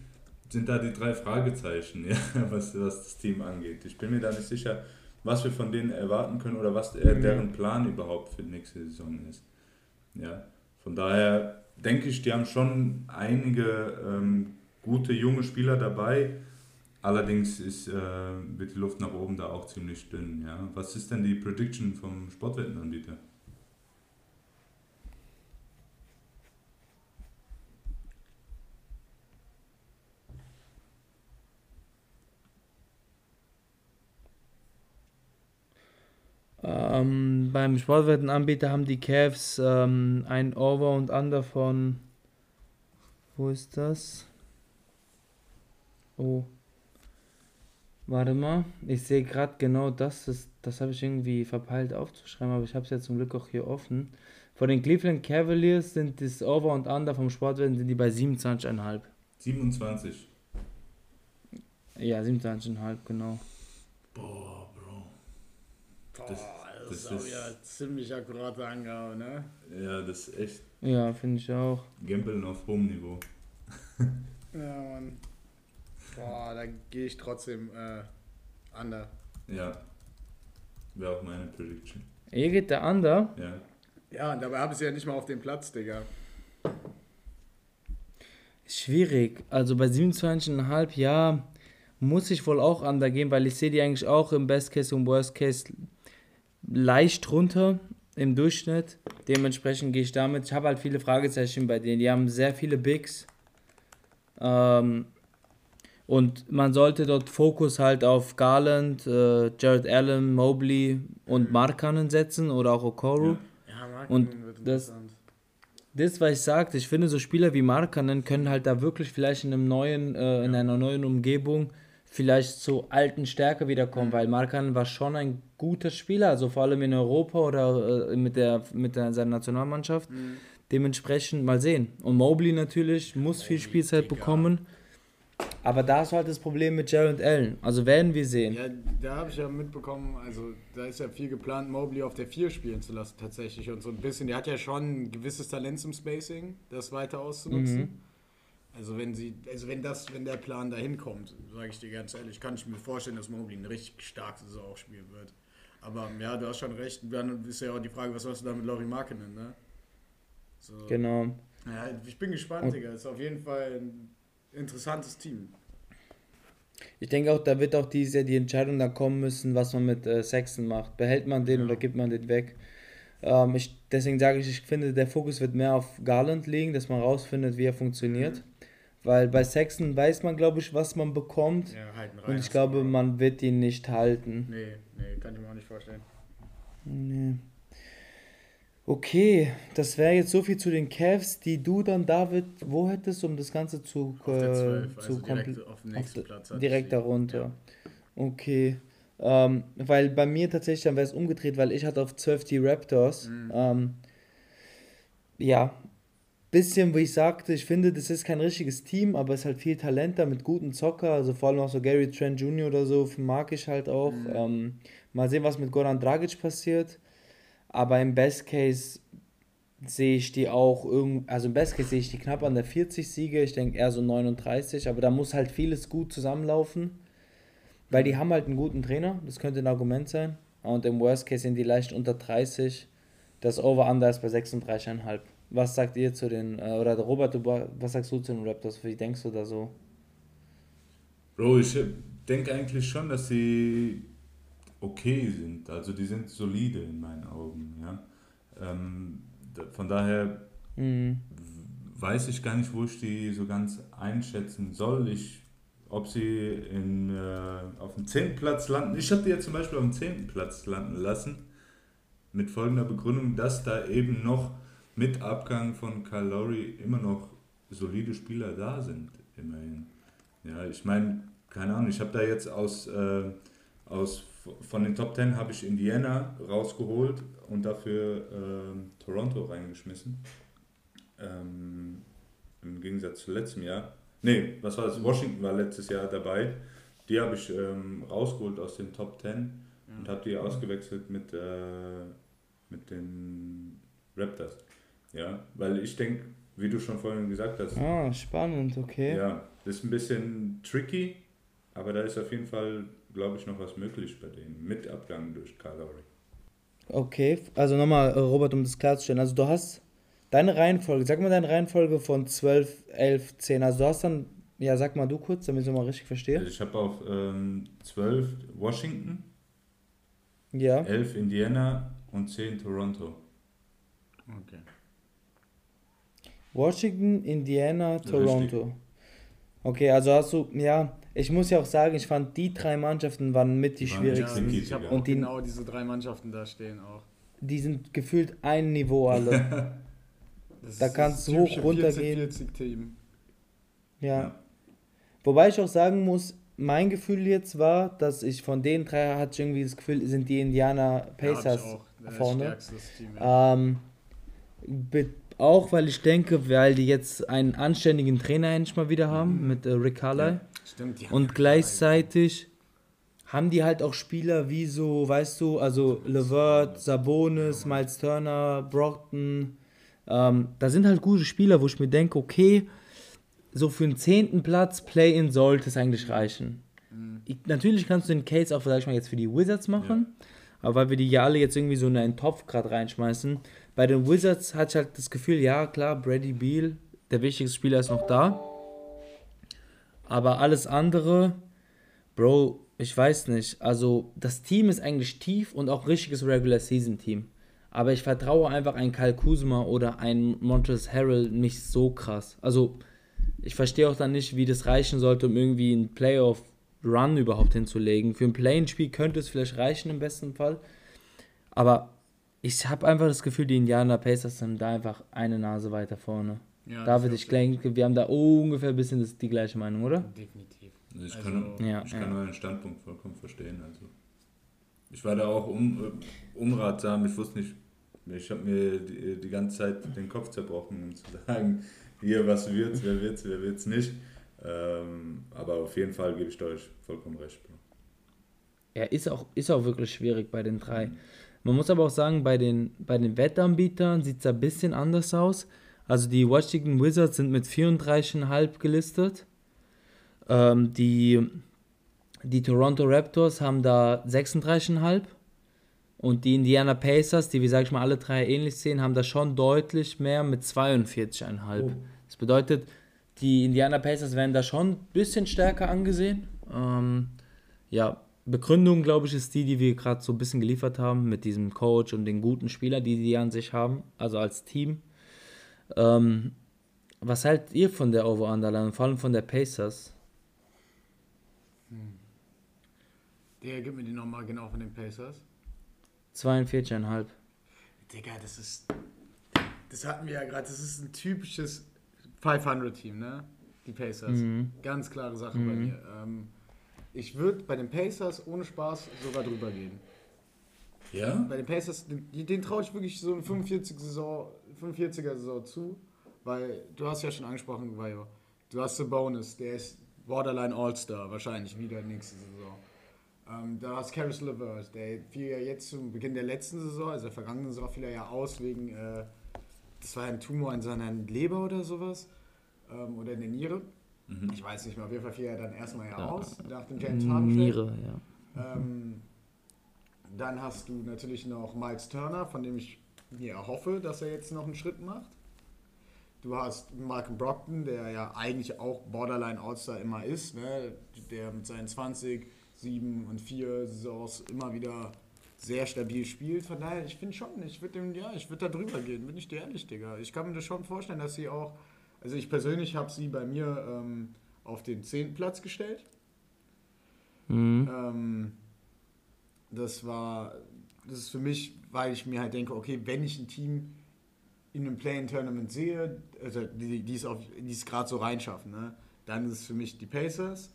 sind da die drei Fragezeichen, [laughs] ja, was, was das Team angeht. Ich bin mir da nicht sicher, was wir von denen erwarten können oder was der, Mhm. deren Plan überhaupt für die nächste Saison ist. Ja, von daher denke ich, die haben schon einige ähm, gute junge Spieler dabei. Allerdings ist, äh, wird die Luft nach oben da auch ziemlich dünn. Ja? Was ist denn die Prediction vom Sportwettenanbieter? Ähm, beim Sportwettenanbieter haben die Cavs ähm, ein Over und Under von. Wo ist das? Oh. Warte mal. Ich sehe gerade genau das. Das, das habe ich irgendwie verpeilt aufzuschreiben, aber ich habe es jetzt zum Glück auch hier offen. Von den Cleveland Cavaliers sind das Over und Under vom Sportwetten sind die bei 27,5. 27. Ja, 27,5, genau. Boah, Bro. Boah, das- das, das ist auch ist- wieder ziemlich akkurate Angabe, ne? Ja, das ist echt Ja, finde ich auch. Gambeln auf hohem Niveau. Ja, Mann. Boah, da gehe ich trotzdem äh, under. Ja. Wäre auch meine Prediction. Hier geht der Under. Ja. Ja, und dabei habe ich sie ja nicht mal auf dem Platz, Digga. Schwierig. Also bei 27,5, ja, muss ich wohl auch undergehen, weil ich sehe die eigentlich auch im Best Case und Worst Case leicht runter im Durchschnitt. Dementsprechend gehe ich damit. Ich habe halt viele Fragezeichen bei denen. Die haben sehr viele Bigs. Ähm, und man sollte dort Fokus halt auf Garland, äh, Jared Allen, Mobley und Markanen setzen oder auch Okoro. Ja. Ja, Und wird das- interessant. das, was ich sagte, ich finde, so Spieler wie Markanen können halt da wirklich vielleicht in einem neuen, äh, in einer neuen Umgebung vielleicht zur alten Stärke wiederkommen, weil Markanen war schon ein guter Spieler, also vor allem in Europa oder äh, mit der mit der, seiner Nationalmannschaft. Mhm. Dementsprechend mal sehen. Und Mobley natürlich muss viel Mobley, Spielzeit Digga. bekommen. Aber da du halt das Problem mit Jared Allen. Also werden wir sehen. Ja, da habe ich ja mitbekommen, also da ist ja viel geplant, Mobley auf der 4 spielen zu lassen tatsächlich. Und so ein bisschen, der hat ja schon ein gewisses Talent zum Spacing, das weiter auszunutzen. Mhm. Also wenn sie, also wenn das, wenn der Plan dahin kommt, sage ich dir ganz ehrlich, kann ich mir vorstellen, dass Mobley eine richtig starke Saison auch spielen wird. Aber ja, du hast schon recht. Dann ist ja auch die Frage, was hast du da mit Laurie Markinen, ne? So. Genau. Ja, ich bin gespannt, Digga. Ist auf jeden Fall ein interessantes Team. Ich denke auch, da wird auch dieses Jahr die Entscheidung dann kommen müssen, was man mit äh, Sexton macht. Behält man den ja. oder gibt man den weg? Ähm, ich, deswegen sage ich, ich finde, der Fokus wird mehr auf Garland liegen, dass man rausfindet, wie er funktioniert. Mhm. Weil bei Sexton weiß man, glaube ich, was man bekommt. Ja, halt und ich glaube, man wird ihn nicht halten. Nee, nee, kann ich mir auch nicht vorstellen. Nee. Okay, das wäre jetzt so viel zu den Cavs, die du dann, David, wo hättest, um das Ganze zu, auf äh, 12, zu also direkt auf dem nächsten auf Platz. Direkt darunter. Ja. Okay. Ähm, weil bei mir tatsächlich, dann wäre es umgedreht, weil ich hatte auf 12 die Raptors. Mhm. Ähm, ja, bisschen, wie ich sagte, ich finde, das ist kein richtiges Team, aber es ist halt viel Talent da mit guten Zocker, also vor allem auch so Gary Trent Jr. oder so, mag ich halt auch. Mhm. Ähm, mal sehen, was mit Goran Dragic passiert. Aber im Best Case sehe ich die auch irgend, also im Best Case sehe ich die knapp an der 40 Siege, ich denke eher so 39, aber da muss halt vieles gut zusammenlaufen, weil die haben halt einen guten Trainer, das könnte ein Argument sein. Und im Worst Case sind die leicht unter 30. Das Over-Under ist bei 36,5. Was sagt ihr zu den, äh, oder Robert, was sagst du zu den Raptors? Wie denkst du da so? Bro, ich denke eigentlich schon, dass sie okay sind. Also die sind solide in meinen Augen. Ja? Ähm, von daher mhm. weiß ich gar nicht, wo ich die so ganz einschätzen soll. Ich, ob sie in, äh, auf dem 10. Platz landen. Ich habe die jetzt zum Beispiel auf dem 10. Platz landen lassen. Mit folgender Begründung, dass da eben noch mit Abgang von Lowry immer noch solide Spieler da sind, immerhin. Ja, ich meine, keine Ahnung, ich habe da jetzt aus, äh, aus von den Top 10 habe ich Indiana rausgeholt und dafür äh, Toronto reingeschmissen. Ähm, Im Gegensatz zu letztem Jahr. Nee, was war das? Washington war letztes Jahr dabei. Die habe ich ähm, rausgeholt aus den Top 10 und habe die ausgewechselt mit, äh, mit den Raptors. Ja, weil ich denke, wie du schon vorhin gesagt hast. Ah, spannend, okay. Ja, das ist ein bisschen tricky, aber da ist auf jeden Fall glaube ich, noch was möglich bei denen. Mit Abgang durch Calgary. Okay, also nochmal, äh, Robert, um das klarzustellen. Also du hast deine Reihenfolge, sag mal deine Reihenfolge von 12, 11, 10. Also du hast dann, ja, sag mal du kurz, damit ich es mal richtig verstehe. Also ich habe auf ähm, 12 Washington, ja. 11 Indiana und 10 Toronto. Okay. Washington, Indiana, Toronto. Richtig. Okay, also hast du, ja, ich muss ja auch sagen, ich fand die drei Mannschaften waren mit die schwierigsten. Ja, ich habe auch die, genau diese drei Mannschaften da stehen auch. Die sind gefühlt ein Niveau alle. [laughs] da kannst du hoch runtergehen. 40, 40 Team. Ja. ja. Wobei ich auch sagen muss, mein Gefühl jetzt war, dass ich von den drei hatte ich irgendwie das Gefühl, sind die Indiana Pacers ja, vorne. Team, ja. ähm, auch weil ich denke, weil die jetzt einen anständigen Trainer endlich mal wieder haben mhm. mit äh, Rick Carlisle. Ja, stimmt, Und gleichzeitig haben die halt auch Spieler wie so, weißt du, also Levert, Sabonis, Miles Turner, Brockton. Ähm, da sind halt gute Spieler, wo ich mir denke, okay, so für einen zehnten Platz Play-In sollte es eigentlich reichen. Mhm. Ich, natürlich kannst du den Case auch, sag ich mal, jetzt für die Wizards machen, ja. aber weil wir die ja alle jetzt irgendwie so in einen Topf gerade reinschmeißen, bei den Wizards hatte ich halt das Gefühl, ja klar, Brady Beal, der wichtigste Spieler ist noch da. Aber alles andere, Bro, ich weiß nicht. Also das Team ist eigentlich tief und auch richtiges Regular Season Team. Aber ich vertraue einfach ein Kyle Kuzma oder ein Montrezl Harrell nicht so krass. Also ich verstehe auch dann nicht, wie das reichen sollte, um irgendwie einen Playoff Run überhaupt hinzulegen. Für ein Play-in-Spiel könnte es vielleicht reichen im besten Fall. Aber ich habe einfach das Gefühl, die Indianer Pacers sind da einfach eine Nase weiter vorne. Ja, David, ich denke, wir haben da ungefähr ein bisschen das, die gleiche Meinung, oder? Definitiv. Also ich kann, also, ja, ich kann ja. euren Standpunkt vollkommen verstehen. Also ich war da auch un, unratsam, ich wusste nicht, ich habe mir die, die, ganze Zeit den Kopf zerbrochen, um zu [laughs] sagen, hier, was wird's, wer wird's, wer wird's nicht. Ähm, aber auf jeden Fall gebe ich euch vollkommen recht, Bro. Ja, ist auch, ist auch wirklich schwierig bei den drei. Man muss aber auch sagen, bei den, bei den Wettanbietern sieht es ein bisschen anders aus. Also die Washington Wizards sind mit 34,5 gelistet. Ähm, die, die Toronto Raptors haben da 36,5. Und die Indiana Pacers, die wir, sag ich mal, alle drei ähnlich sehen, haben da schon deutlich mehr mit 42,5. Oh. Das bedeutet, die Indiana Pacers werden da schon ein bisschen stärker angesehen. Ähm, ja, Begründung, glaube ich, ist die, die wir gerade so ein bisschen geliefert haben mit diesem Coach und den guten Spielern, die die an sich haben, also als Team. Ähm, was haltet ihr von der Over-Underline, vor allem von der Pacers? Der gibt mir die nochmal genau von den Pacers. 42,5. Digga, das ist. Das hatten wir ja gerade. Das ist ein typisches 500-Team, ne? Die Pacers. Mhm. Ganz klare Sache bei Mhm. mir. Ähm, ich würde bei den Pacers ohne Spaß sogar drüber gehen. Ja? Bei den Pacers, den, den traue ich wirklich so eine 45 Saison, 45er Saison zu, weil du hast ja schon angesprochen, Vajo, du hast den Bonus, der ist Borderline All-Star, wahrscheinlich wieder nächste Saison. Ähm, da hast Caris LeVert, der fiel ja jetzt zum Beginn der letzten Saison, also der vergangenen Saison, fiel er ja aus wegen, äh, das war ein Tumor in seiner Leber oder sowas, ähm, oder in der Niere. Mhm. Ich weiß nicht mehr, auf jeden Fall fiel er dann erstmal ja, Ja. aus, nach dem James Harden. Niere, ja. Ähm, dann hast du natürlich noch Miles Turner, von dem ich mir erhoffe, dass er jetzt noch einen Schritt macht. Du hast Malcolm Brockton, der ja eigentlich auch Borderline All-Star immer ist, ne? der mit seinen 20, 7 und 4 Saisons immer wieder sehr stabil spielt. Von daher, ich finde schon, ich würde ja, ich würde da drüber gehen, bin ich dir ehrlich, Digga. Ich kann mir das schon vorstellen, dass sie auch, also ich persönlich habe sie bei mir ähm, auf den 10. Platz gestellt. Mhm. Ähm, das war, das ist für mich, weil ich mir halt denke, okay, wenn ich ein Team in einem Play-in-Tournament sehe, also die, die es, es gerade so reinschaffen, ne, dann ist es für mich die Pacers.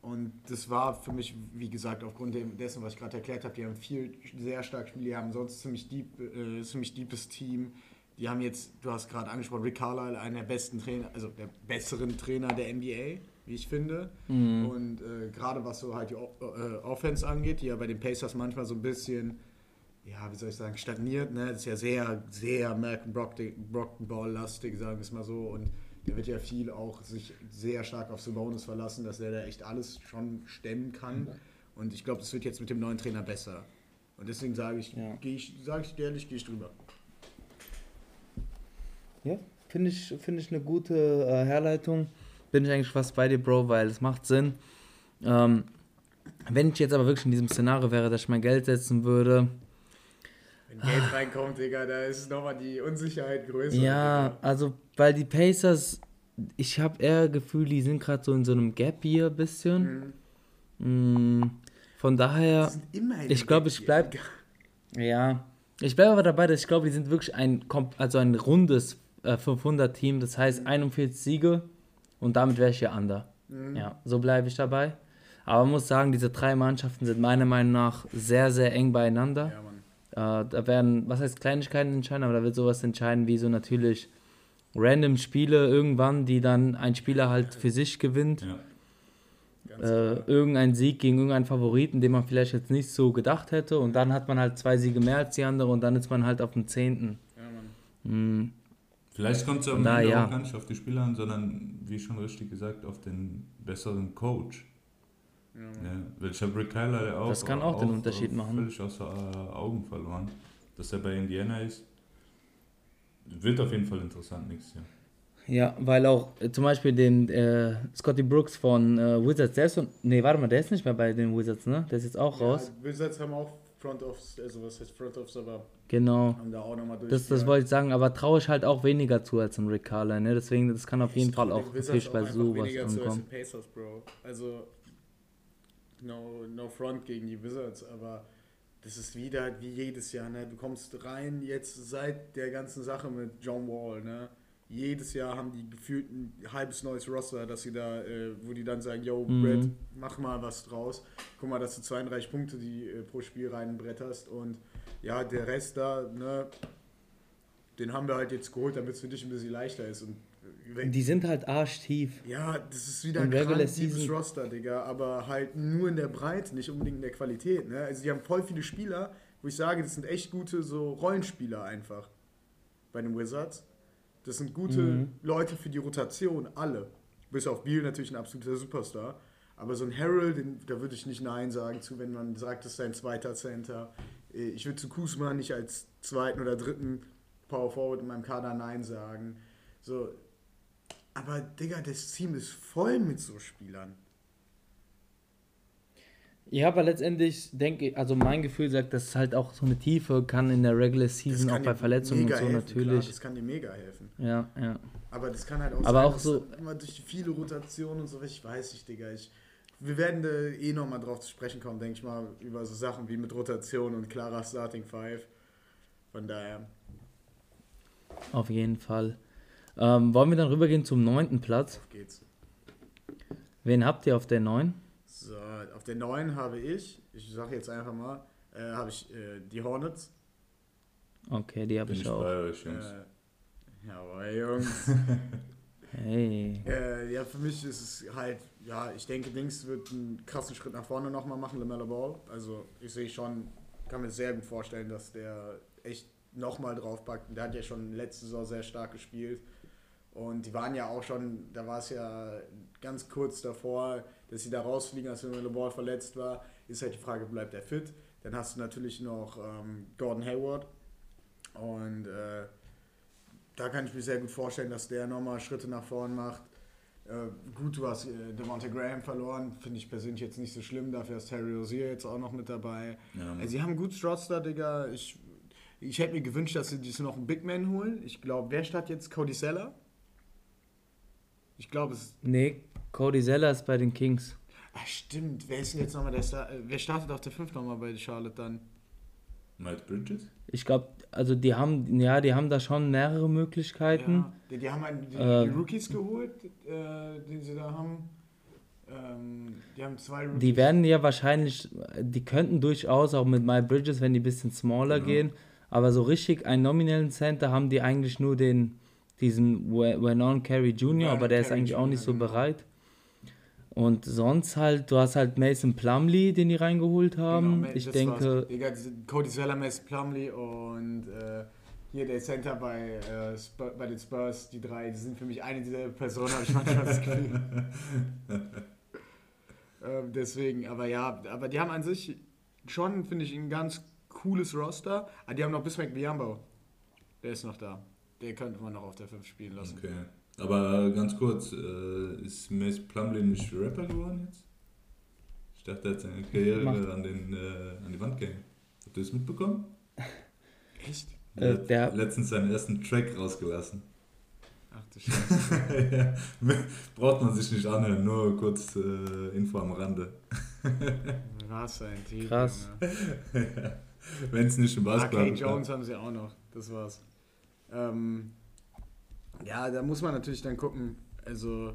Und das war für mich, wie gesagt, aufgrund dessen, was ich gerade erklärt habe, die haben viel sehr stark Spiele, die haben sonst ziemlich deep, äh, ziemlich deepes Team. Die haben jetzt, du hast gerade angesprochen, Rick Carlisle, einer der besten Trainer, also der besseren Trainer der NBA, wie ich finde. Mhm. Und äh, gerade was so halt die o äh, Offense angeht, die ja bei den Pacers manchmal so ein bisschen, ja, wie soll ich sagen, stagniert. Ne? Das ist ja sehr, sehr Malcolm Brockton, Ball-lastig, sagen wir es mal so. Und der wird ja viel auch sich sehr stark auf Sabonis verlassen, dass er da echt alles schon stemmen kann. Und ich glaube, das wird jetzt mit dem neuen Trainer besser. Und deswegen sage ich, Ja. gehe ich, sage ich dir ehrlich, gehe ich drüber. Ja, finde ich, finde ich eine gute äh, Herleitung. Bin ich eigentlich fast bei dir, Bro, weil es macht Sinn. Ähm, wenn ich jetzt aber wirklich in diesem Szenario wäre, dass ich mein Geld setzen würde, Wenn Geld reinkommt, Digga, da ist nochmal die Unsicherheit größer. ja, Digga. also, weil die Pacers, ich habe eher Gefühl, die sind gerade so in so einem Gap hier ein bisschen. Mhm. Mm, von daher, Die sind immer in ich glaube, ich hier, bleib- Digga. ja, ich bleibe aber dabei, dass ich glaube, die sind wirklich ein, also ein rundes äh, 500-Team, das heißt 41 Siege und damit wäre ich ja under. Mhm. Ja, so bleibe ich dabei. Aber man muss sagen, diese drei Mannschaften sind meiner Meinung nach sehr, sehr eng beieinander. Ja, Mann. Äh, da werden, was heißt Kleinigkeiten entscheiden, aber da wird sowas entscheiden wie so natürlich random Spiele irgendwann, die dann ein Spieler halt für sich gewinnt. Ja. Äh, irgendein Sieg gegen irgendeinen Favoriten, den man vielleicht jetzt nicht so gedacht hätte. Und dann hat man halt zwei Siege mehr als die andere und dann ist man halt auf dem zehnten. Ja, Mann. Hm, Vielleicht kommt es am Na Ende ja. auch gar nicht auf die Spieler an, sondern, wie schon richtig gesagt, auf den besseren Coach. Ja. Ja, weil ich habe Rick Kyler auch, Das kann auch den Unterschied machen. völlig außer äh, Augen verloren. Dass er bei Indiana ist, wird auf jeden Fall interessant nächstes Jahr. Ja, weil auch äh, zum Beispiel den äh, Scotty Brooks von äh, Wizards, der ist so, nee, warte mal, der ist nicht mehr bei den Wizards, ne? Der ist jetzt auch raus. Ja, Wizards haben auch Front Office, also was heißt Front Office, aber Genau. haben da auch nochmal durch. Das, das wollte ich sagen, aber traue ich halt auch weniger zu als ein Rick Carlisle, ne? Deswegen, das kann auf jeden Fall auch natürlich bei sowas ankommen. Pacers, Bro. Also, no, no front gegen die Wizards, aber das ist wieder wie jedes Jahr, ne? Du kommst rein jetzt seit der ganzen Sache mit John Wall, ne? Jedes Jahr haben die gefühlt ein halbes neues Roster, dass sie da, äh, wo die dann sagen, yo, Mhm. Brett, mach mal was draus. Guck mal, dass du 32 Punkte die äh, pro Spiel reinbretterst und ja, der Rest da, ne, den haben wir halt jetzt geholt, damit es für dich ein bisschen leichter ist. Und Die sind halt arschtief. Ja, das ist wieder ein tiefes Roster, Digga, aber halt nur in der Breite, nicht unbedingt in der Qualität. Ne? Also die haben voll viele Spieler, wo ich sage, das sind echt gute so Rollenspieler einfach bei den Wizards. Das sind gute Mhm. Leute für die Rotation, alle. Bis auf Beal natürlich ein absoluter Superstar. Aber so ein Harold, den, da würde ich nicht Nein sagen zu, wenn man sagt, das ist sein zweiter Center. Äh, Ich würde zu Kuzma nicht als zweiten oder dritten Power Forward in meinem Kader Nein sagen. So, aber Digga, das Team ist voll mit so Spielern. Ja, aber letztendlich denke ich, also mein Gefühl sagt, dass halt auch so eine Tiefe kann in der Regular Season auch bei Verletzungen und so helfen, natürlich. Klar, das kann dir mega helfen. ja, ja. Aber das kann halt auch Aber auch dass so- immer durch die viele Rotationen und so, ich weiß nicht, Digga. Ich, wir werden da eh nochmal drauf zu sprechen kommen, denke ich mal, über so Sachen wie mit Rotation und klarer Starting Five. Von daher. Auf jeden Fall. Ähm, wollen wir dann rübergehen zum neunten Platz? Auf geht's. Wen habt ihr auf der 9? So, auf der 9 habe ich, ich sage jetzt einfach mal, äh, habe ich äh, die Hornets. Okay, die habe ich ich auch. bei euch, Jungs. Äh, jawohl, Jungs. [laughs] Hey. Äh, ja, für mich ist es halt, ja, ich denke, Dings wird einen krassen Schritt nach vorne nochmal machen, LaMelo Ball. Also ich sehe schon, kann mir sehr gut vorstellen, dass der echt nochmal draufpackt. Der hat ja schon letzte Saison sehr stark gespielt. Und die waren ja auch schon, da war es ja ganz kurz davor, dass sie da rausfliegen, als LaMelo Ball verletzt war. Ist halt die Frage, bleibt er fit? Dann hast du natürlich noch ähm, Gordon Hayward. Und äh, da kann ich mir sehr gut vorstellen, dass der nochmal Schritte nach vorn macht. Äh, gut, du hast äh, Devonta Graham verloren, finde ich persönlich jetzt nicht so schlimm. Dafür ist Terry Rozier jetzt auch noch mit dabei. Ja, Also, sie haben einen guten Roster, Digga. Ich, ich hätte mir gewünscht, dass sie sich noch einen Big Man holen. Ich glaube, wer statt jetzt Cody Seller? Ich glaube, es Nee, Cody Zeller ist bei den Kings. Ah, stimmt. Wer ist denn jetzt nochmal der Star? äh, Wer startet auf der 5 nochmal bei Charlotte dann? Miles Bridges? Ich glaube, also die haben, ja, die haben da schon mehrere Möglichkeiten. Ja, die, die haben einen, die, Ähm. die Rookies geholt, äh, die sie da haben. Ähm, die haben zwei Rookies. Die werden ja wahrscheinlich, die könnten durchaus auch mit My Bridges, wenn die ein bisschen smaller Genau. gehen, aber so richtig einen nominellen Center haben die eigentlich nur den, diesen Wenon Carey Jr., aber der ist eigentlich auch nicht so genau. bereit. Und sonst halt, du hast halt Mason Plumlee, den die reingeholt haben. Genau, ich denke. Digga, Cody Zeller, Mason Plumlee und äh, hier der Center bei, äh, bei den Spurs, die drei, die sind für mich eine dieser Personen, habe ich manchmal das Gefühl. [laughs] ähm, deswegen, aber ja, aber die haben an sich schon, finde ich, ein ganz cooles Roster. Ah, die haben noch Bismack Biambo. Der ist noch da. Der könnte man noch auf der 5 spielen lassen. Okay. Aber äh, ganz kurz, äh, ist Mace Plumlee nicht Rapper geworden jetzt? Ich dachte, er hat seine Karriere Macht- an, den, äh, an die Wand gehängt. Habt ihr das mitbekommen? [laughs] Echt? Äh, Er hat der- letztens seinen ersten Track rausgelassen. Ach du [laughs] Scheiße. Ja, [laughs] Braucht man sich nicht anhören, nur kurz äh, Info am Rande. Was ein Typ. Krass. Junge. Wenn es nicht im Basketball Arcade Jones haben sie auch noch. Das war's. Ähm, ja, da muss man natürlich dann gucken. Also,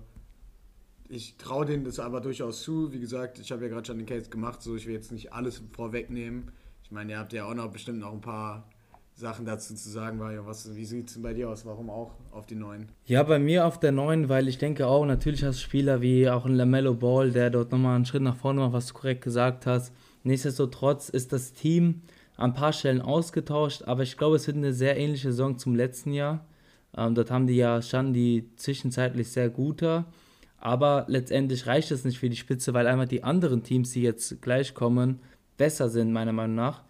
ich traue denen das aber durchaus zu. Wie gesagt, ich habe ja gerade schon den Case gemacht, so ich will jetzt nicht alles vorwegnehmen. Ich meine, ihr habt ja auch noch bestimmt noch ein paar Sachen dazu zu sagen, Mario. Was, wie sieht es bei dir aus? Warum auch auf die neuen? Ja, bei mir auf der 9, weil ich denke auch, natürlich hast du Spieler wie auch ein Lamello Ball, der dort nochmal einen Schritt nach vorne macht, was du korrekt gesagt hast. Nichtsdestotrotz ist das Team ein paar Stellen ausgetauscht, aber ich glaube, es wird eine sehr ähnliche Saison zum letzten Jahr. Ähm, dort haben die ja, standen die zwischenzeitlich sehr guter, aber letztendlich reicht es nicht für die Spitze, weil einfach die anderen Teams, die jetzt gleich kommen, besser sind, meiner Meinung nach.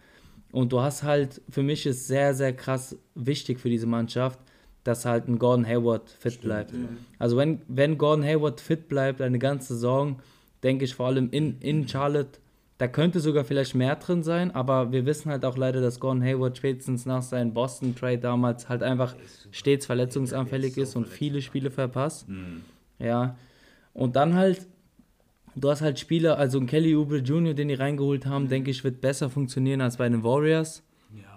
Und du hast halt, für mich ist sehr, sehr krass wichtig für diese Mannschaft, dass halt ein Gordon Hayward fit Stimmt, bleibt. ja. Also wenn, wenn Gordon Hayward fit bleibt eine ganze Saison, denke ich vor allem in, in Charlotte, da könnte sogar vielleicht mehr drin sein, aber wir wissen halt auch leider, dass Gordon Hayward spätestens nach seinem Boston-Trade damals halt einfach stets verletzungsanfällig ist und viele Spiele verpasst. Mhm. Ja. Und dann halt, du hast halt Spieler, also ein Kelly Oubre Jr., den die reingeholt haben, denke ich, wird besser funktionieren als bei den Warriors.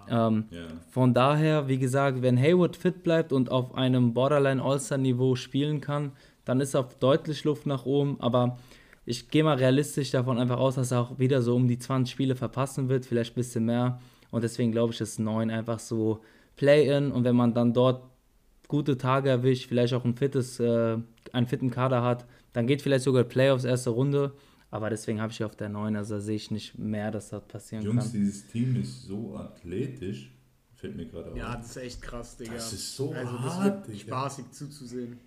Ja. Ähm, Ja. von daher, wie gesagt, wenn Hayward fit bleibt und auf einem Borderline All-Star-Niveau spielen kann, dann ist auf deutlich Luft nach oben. Aber ich gehe mal realistisch davon einfach aus, dass er auch wieder so um die 20 Spiele verpassen wird, vielleicht ein bisschen mehr. Und deswegen glaube ich, ist 9 einfach so Play-In. Und wenn man dann dort gute Tage erwischt, vielleicht auch ein fittes, äh, einen fitten Kader hat, dann geht vielleicht sogar Playoffs erste Runde. Aber deswegen habe ich auf der 9, also sehe ich nicht mehr, dass das passieren Jungs, kann. dieses Team ist so athletisch. Fällt mir gerade auf. Ja, das ist echt krass, Digga. Das ist so Also das hart, wird Digga. spaßig zuzusehen.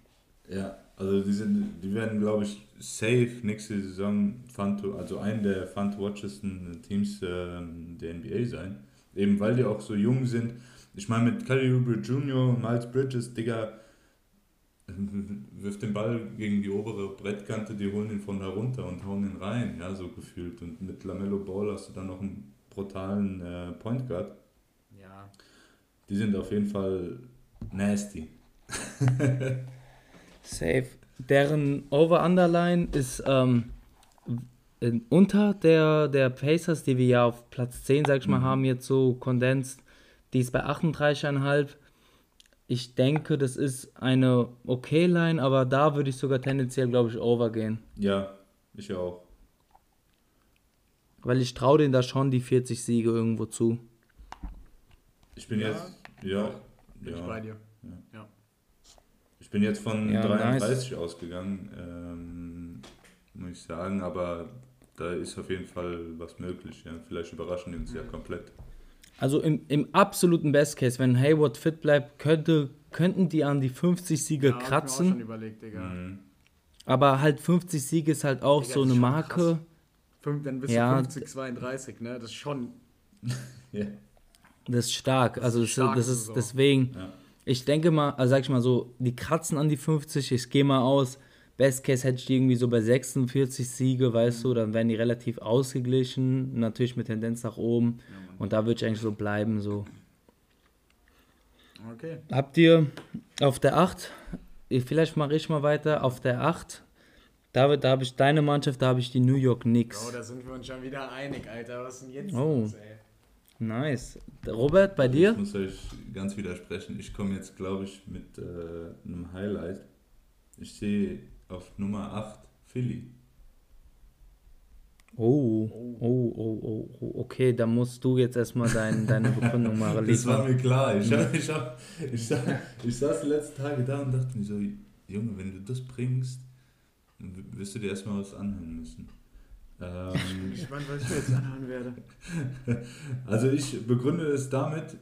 Ja, also die, sind, die werden, glaube ich, safe nächste Saison fun to, also ein der fun to watchesten Teams ähm, der NBA sein. Eben weil die auch so jung sind. Ich meine, mit Kelly Oubre Jr. und Miles Bridges, Digga, [laughs] wirft den Ball gegen die obere Brettkante, die holen ihn von da runter und hauen ihn rein, ja, so gefühlt. Und mit Lamello Ball hast du dann noch einen brutalen äh, Point Guard. Ja. Die sind auf jeden Fall nasty. [laughs] Safe. Deren Over-Underline ist ähm, unter der, der Pacers, die wir ja auf Platz 10, sag ich mal, Mhm. haben jetzt so kondensiert. Die ist bei 38,5. Ich denke, das ist eine okay Line, aber da würde ich sogar tendenziell, glaube ich, over gehen. Ja, ich auch. Weil ich traue denen da schon die 40 Siege irgendwo zu. Ich bin Ja, jetzt, ja, Bin ich ja. bei dir. Ich bin jetzt von Ja, 33 ausgegangen, ähm, muss ich sagen, aber da ist auf jeden Fall was möglich. Ja. Vielleicht überraschen die uns ja komplett. Also im, im absoluten Best Case, wenn Hayward fit bleibt, könnte, könnten die an die 50 Siege Ja, hab ich mir auch schon kratzen. überlegt, Digga. Mhm. Aber halt 50 Siege ist halt auch Digga, so eine Marke. Fünf, dann bist Ja, du 50, 32, ne? Das ist schon. [laughs] Ja. Das ist stark. Also das, stark das ist deswegen. Ja. Ich denke mal, also sag ich mal so, die kratzen an die 50. Ich gehe mal aus. Best Case hätte ich die irgendwie so bei 46 Siege, weißt du, dann wären die relativ ausgeglichen, natürlich mit Tendenz nach oben. Und da würde ich eigentlich so bleiben. So. Okay. Habt ihr auf der 8, vielleicht mache ich mal weiter, auf der 8, David, da habe ich deine Mannschaft, da habe ich die New York Knicks. Bro, da sind wir uns schon wieder einig, Alter. Was ist denn jetzt Oh. los, ey? Nice. Robert, bei dir? Ich muss euch ganz widersprechen. Ich komme jetzt, glaube ich, mit äh, einem Highlight. Ich sehe auf Nummer 8 Philly. Oh, oh, oh, oh, oh, okay, da musst du jetzt erstmal dein, deine Begründung mal [laughs] Das war mir klar. Ich, hab, ich, hab, ich, sa- ich saß die letzten Tage da und dachte mir so, Junge, wenn du das bringst, dann wirst du dir erstmal was anhören müssen. Ähm, Gespannt, was ich mir jetzt anhören werde. [laughs] Also ich begründe es damit,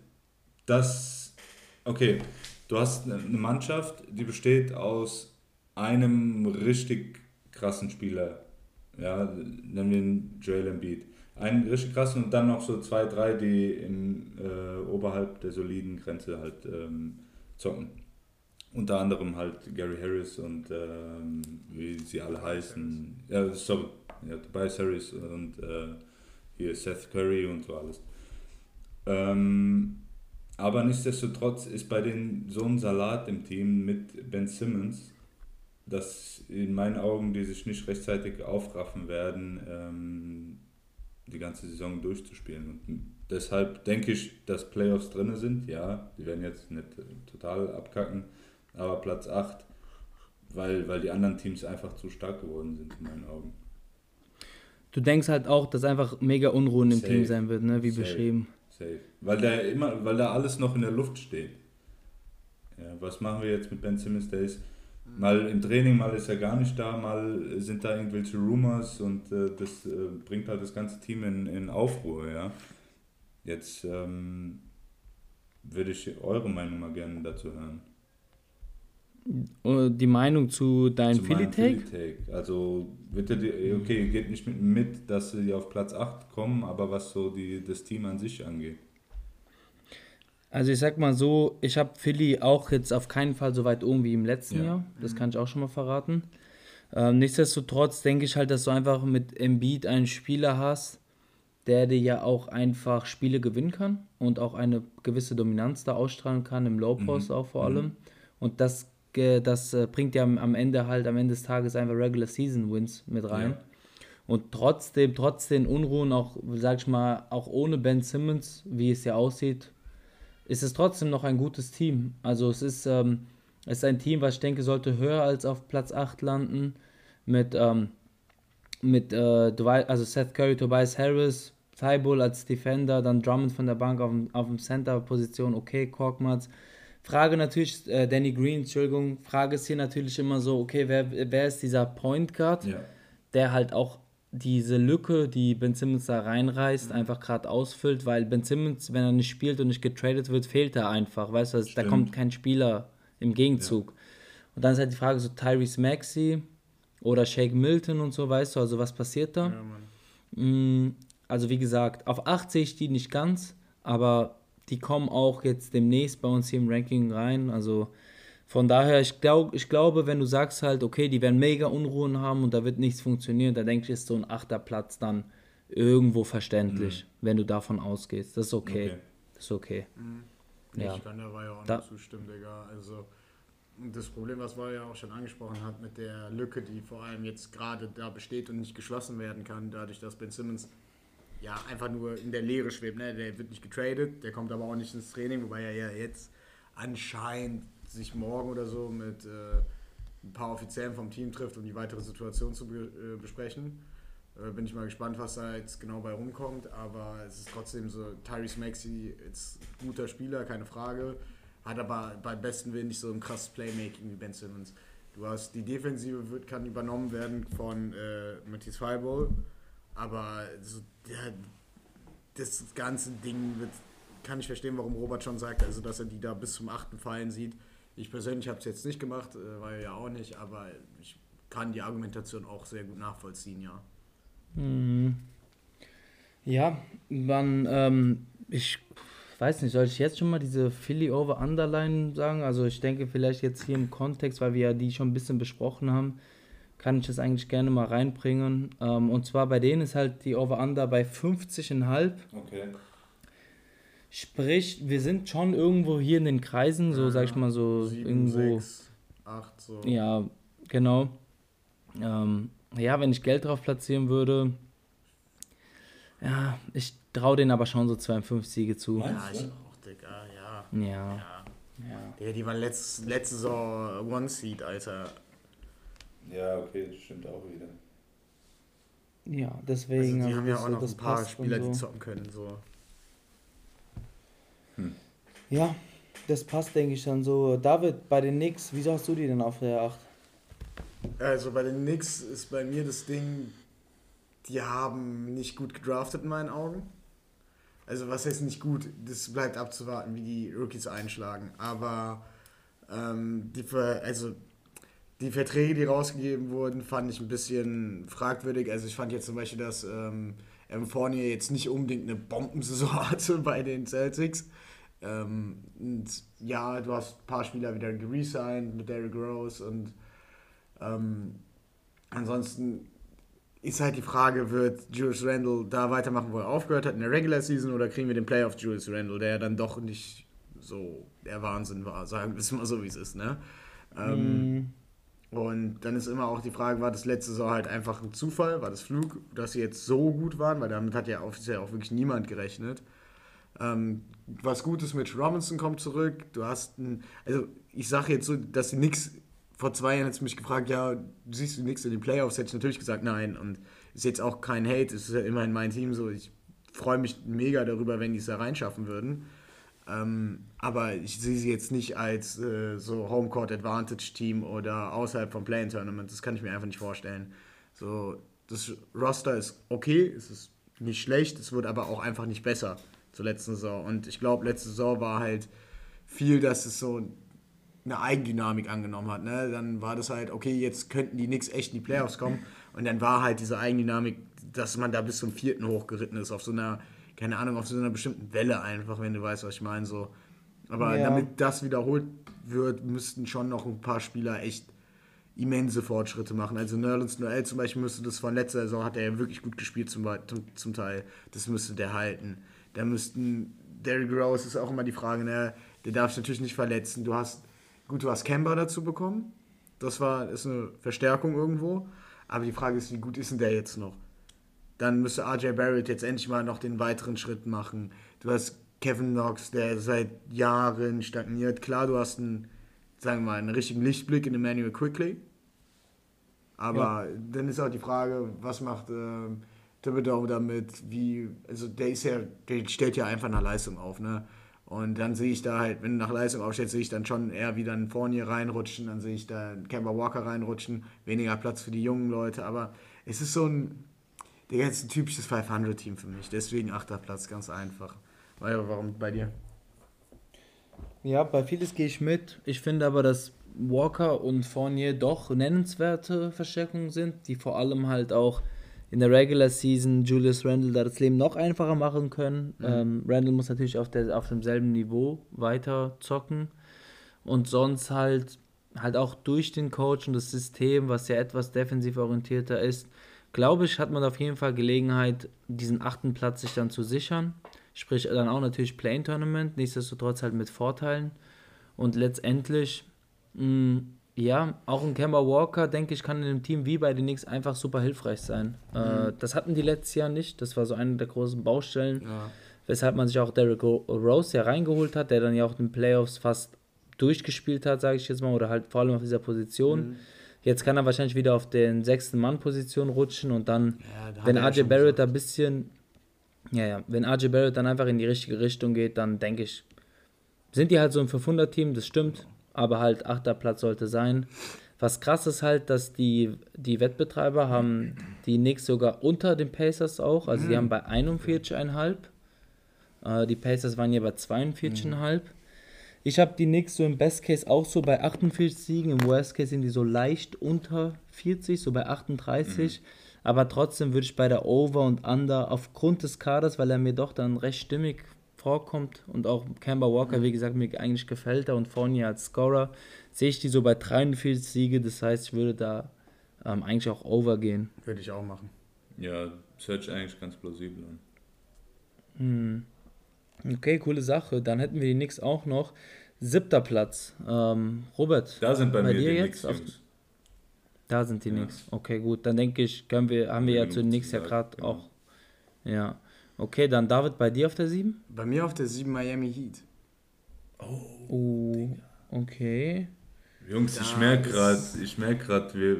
dass, okay, du hast eine eine Mannschaft, die besteht aus einem richtig krassen Spieler, ja, nennen wir ihn Joel Embiid. Einen richtig krassen und dann noch so zwei, drei, die im, äh, oberhalb der soliden Grenze halt ähm, zocken. Unter anderem halt Gary Harris und ähm, wie sie alle heißen. Ja, sorry, ja, Tobias Harris und äh, hier Seth Curry und so alles. Ähm, aber nichtsdestotrotz ist bei denen so ein Salat im Team mit Ben Simmons, dass in meinen Augen die sich nicht rechtzeitig aufraffen werden, ähm, die ganze Saison durchzuspielen. Und deshalb denke ich, dass Playoffs drin sind. Ja, die werden jetzt nicht äh, total abkacken, aber Platz 8, weil, weil die anderen Teams einfach zu stark geworden sind in meinen Augen. Du denkst halt auch, dass einfach mega Unruhen im Safe. Team sein wird, ne? wie Safe. beschrieben. Safe. Weil da immer, weil da alles noch in der Luft steht. Ja, was machen wir jetzt mit Ben Simmons? Der ist mal im Training, mal ist er gar nicht da, mal sind da irgendwelche Rumors und äh, das äh, bringt halt das ganze Team in, in Aufruhr, ja. Jetzt ähm, würde ich eure Meinung mal gerne dazu hören. Die Meinung zu deinem Philly-Take? Philly-Take. Also, bitte, die- okay, geht nicht mit, mit, dass sie auf Platz 8 kommen, aber was so die, das Team an sich angeht. Also ich sag mal so, ich habe Philly auch jetzt auf keinen Fall so weit oben wie im letzten Ja. Jahr. Das kann ich auch schon mal verraten. Ähm, nichtsdestotrotz denke ich halt, dass du einfach mit Embiid einen Spieler hast, der dir ja auch einfach Spiele gewinnen kann und auch eine gewisse Dominanz da ausstrahlen kann, im Low Post auch vor allem. Und das, das äh, bringt ja am am Ende halt, am Ende des Tages einfach Regular Season Wins mit rein. Ja. Und trotzdem, trotz den Unruhen, auch, sag ich mal, auch ohne Ben Simmons, wie es ja aussieht, ist es trotzdem noch ein gutes Team. Also es ist, ähm, es ist ein Team, was ich denke, sollte höher als auf Platz 8 landen. Mit, ähm, mit äh, Dwight- also Seth Curry, Tobias Harris, Thibault als Defender, dann Drummond von der Bank auf, dem- auf dem Center-Position, okay, Korkmaz. Frage natürlich, äh, Danny Green, Entschuldigung, Frage ist hier natürlich immer so, okay, wer, wer ist dieser Point Guard, Ja. der halt auch diese Lücke, die Ben Simmons da reinreißt, einfach gerade ausfüllt, weil Ben Simmons, wenn er nicht spielt und nicht getradet wird, fehlt er einfach, weißt du, da Stimmt. kommt kein Spieler im Gegenzug. Und dann ist halt die Frage so Tyrese Maxey oder Shake Milton und so, weißt du, also was passiert da? Ja. Mm, Also wie gesagt, auf 8 sehe ich die nicht ganz, aber die kommen auch jetzt demnächst bei uns hier im Ranking rein. Also von daher, ich, glaub, ich glaube, wenn du sagst halt, okay, die werden mega Unruhen haben und da wird nichts funktionieren, da denke ich, ist so ein achter Platz dann irgendwo verständlich, wenn du davon ausgehst. Das ist okay. Okay. Das ist okay. Nee, Ja. Ich kann dabei ja auch Da- zustimmen, Digga. Also, das Problem, was Woll ja auch schon angesprochen hat, mit der Lücke, die vor allem jetzt gerade da besteht und nicht geschlossen werden kann, dadurch, dass Ben Simmons ja einfach nur in der Leere schwebt. Ne? Der wird nicht getradet, der kommt aber auch nicht ins Training, wobei er ja jetzt anscheinend sich morgen oder so mit äh, ein paar Offiziellen vom Team trifft, um die weitere Situation zu be äh, besprechen. Äh, bin ich mal gespannt, was da jetzt genau bei rumkommt, aber es ist trotzdem so, Tyrese Maxey ist ein guter Spieler, keine Frage, hat aber beim besten Willen nicht so ein krasses Playmaking wie Ben Simmons. Du hast, die Defensive wird, kann übernommen werden von äh, Matthias Feibold, aber so, der, das ganze Ding wird, kann ich verstehen, warum Robert schon sagt, also dass er die da bis zum achten Fallen sieht. Ich persönlich habe es jetzt nicht gemacht, äh, war ja auch nicht, aber ich kann die Argumentation auch sehr gut nachvollziehen, ja. Mhm. Ja, dann, ähm, ich weiß nicht, soll ich jetzt schon mal diese Philly over Underline sagen? Also ich denke vielleicht jetzt hier im Kontext, weil wir ja die schon ein bisschen besprochen haben, kann ich das eigentlich gerne mal reinbringen. Ähm, und zwar bei denen ist halt die Over Under bei 50,5. Okay. Sprich, wir sind schon irgendwo hier in den Kreisen, so sag ich mal so Sieben, irgendwo. sechs, acht, so. Ja, genau. Ähm, ja, wenn ich Geld drauf platzieren würde, ja, ich traue denen aber schon so 52 Siege zu. Ja, ich auch, Digga, ja. Ja, ja. ja. Digga, die waren letzt, letzte Saison One Seed, Alter. Ja, okay, das stimmt auch wieder. Ja, Also deswegen. die haben ja auch noch das ein paar passt und Spieler, so. die zocken können, so. Ja, das passt, denke ich, dann so. David, bei den Knicks, wieso hast du die denn auf der 8? Also bei den Knicks ist bei mir das Ding, die haben nicht gut gedraftet in meinen Augen. Also was heißt nicht gut? Das bleibt abzuwarten, wie die Rookies einschlagen. Aber ähm, die, also die Verträge, die rausgegeben wurden, fand ich ein bisschen fragwürdig. Also ich fand jetzt zum Beispiel, dass ähm, Fournier jetzt nicht unbedingt eine Bombensaison [laughs] hatte bei den Celtics. Ähm, und ja, du hast ein paar Spieler wieder geresigned mit Derrick Rose und ähm, ansonsten ist halt die Frage, wird Julius Randle da weitermachen, wo er aufgehört hat in der Regular Season oder kriegen wir den Playoff Julius Randle, der ja dann doch nicht so der Wahnsinn war, sagen wir es mal so, wie es ist, ne? Ähm, Mhm. Und dann ist immer auch die Frage, war das letzte Saison halt einfach ein Zufall, war das Flug, dass sie jetzt so gut waren, weil damit hat ja offiziell auch wirklich niemand gerechnet. Ähm, was Gutes mit Robinson kommt zurück. Du hast ein, also ich sage jetzt so, dass die Knicks vor zwei Jahren jetzt mich gefragt, ja, siehst du Knicks in den Playoffs? Hätte ich natürlich gesagt, nein. Und ist jetzt auch kein Hate, es ist ja immerhin mein Team so. Ich freue mich mega darüber, wenn die es da reinschaffen würden. Ähm, aber ich sehe sie jetzt nicht als äh, so Homecourt Advantage Team oder außerhalb vom Play Tournament. Das kann ich mir einfach nicht vorstellen. So, das Roster ist okay, es ist nicht schlecht, es wird aber auch einfach nicht besser zur letzten Saison. Und ich glaube, letzte Saison war halt viel, dass es so eine Eigendynamik angenommen hat. Ne? Dann war das halt, okay, jetzt könnten die Knicks echt in die Playoffs kommen. Und dann war halt diese Eigendynamik, dass man da bis zum vierten hochgeritten ist, auf so einer, keine Ahnung, auf so einer bestimmten Welle einfach, wenn du weißt, was ich meine. So. Aber Ja. damit das wiederholt wird, müssten schon noch ein paar Spieler echt immense Fortschritte machen. Also Nerlens Noel zum Beispiel müsste das von letzter Saison, hat er ja wirklich gut gespielt zum, zum, zum Teil. Das müsste der halten. Da müssten, Derrick Rose ist auch immer die Frage, ne, der darf sich natürlich nicht verletzen. Du hast, gut, du hast Kemba dazu bekommen. Das war, ist eine Verstärkung irgendwo. Aber die Frage ist, wie gut ist denn der jetzt noch? Dann müsste RJ Barrett jetzt endlich mal noch den weiteren Schritt machen. Du hast Kevin Knox, der seit Jahren stagniert. Klar, du hast einen, sagen wir mal, einen richtigen Lichtblick in Emmanuel Quickly. Aber dann ist auch die Frage, was macht ähm, Thibodeau damit? Wie, also der ist ja, der stellt ja einfach eine Leistung auf, ne? Und dann sehe ich da halt, wenn du nach Leistung aufstellst, sehe ich dann schon eher wieder einen Fournier reinrutschen, dann sehe ich da einen Kemba Walker reinrutschen, weniger Platz für die jungen Leute, aber es ist so ein, Digga, jetzt ein typisches 500-Team für mich, deswegen achter Platz, ganz einfach. Warum bei dir? Ja, bei vieles gehe ich mit. Ich finde aber, dass Walker und Fournier doch nennenswerte Verstärkungen sind, die vor allem halt auch in der Regular Season Julius Randle da das Leben noch einfacher machen können. Mhm. Ähm, Randle muss natürlich auf, der, auf demselben Niveau weiter zocken und sonst halt halt auch durch den Coach und das System, was ja etwas defensiv orientierter ist, glaube ich, hat man auf jeden Fall Gelegenheit, diesen achten Platz sich dann zu sichern. Sprich, dann auch natürlich Play-In-Tournament, nichtsdestotrotz halt mit Vorteilen. Und letztendlich, mh, mm, ja, auch ein Kemba Walker, denke ich, kann in einem Team wie bei den Knicks einfach super hilfreich sein. Äh, mhm. Äh, das hatten die letztes Jahr nicht. Das war so eine der großen Baustellen, ja. weshalb man sich auch Derrick Rose ja reingeholt hat, der dann ja auch in den Playoffs fast durchgespielt hat, sage ich jetzt mal, oder halt vor allem auf dieser Position. Mhm. Jetzt kann er wahrscheinlich wieder auf den sechsten Mann-Position rutschen und dann, ja, wenn RJ Barrett da ein bisschen, ja, ja, wenn RJ Barrett dann einfach in die richtige Richtung geht, dann denke ich, sind die halt so ein 500-Team, das stimmt aber halt achter Platz sollte sein. Was krass ist halt, dass die, die Wettbetreiber haben die Knicks sogar unter den Pacers auch, also die mhm. haben bei 41,5. Äh, die Pacers waren hier bei 42,5. Mhm. Ich habe die Knicks so im Best Case auch so bei 48 Siegen, im Worst Case sind die so leicht unter 40, so bei 38. Mhm. Aber trotzdem würde ich bei der Over und Under aufgrund des Kaders, weil er mir doch dann recht stimmig vorkommt und auch Kemba Walker, wie gesagt, mir eigentlich gefällt er und Fournier als Scorer, sehe ich die so bei 43 Siege, das heißt, ich würde da ähm, eigentlich auch over gehen. Würde ich auch machen. Ja, sich eigentlich ganz plausibel an. Hm. Okay, coole Sache. Dann hätten wir die Knicks auch noch. Siebter Platz. Ähm, Robert. Da sind bei, bei mir dir die jetzt? Knicks, da sind die ja. Knicks. Okay, gut. Dann denke ich, können wir, haben wir ja zu Knicks ja gerade genau. auch. Ja. Okay, dann David, bei dir auf der 7? Bei mir auf der 7 Miami Heat. Oh, oh okay. Jungs, da ich merke gerade, ich merke gerade, wir,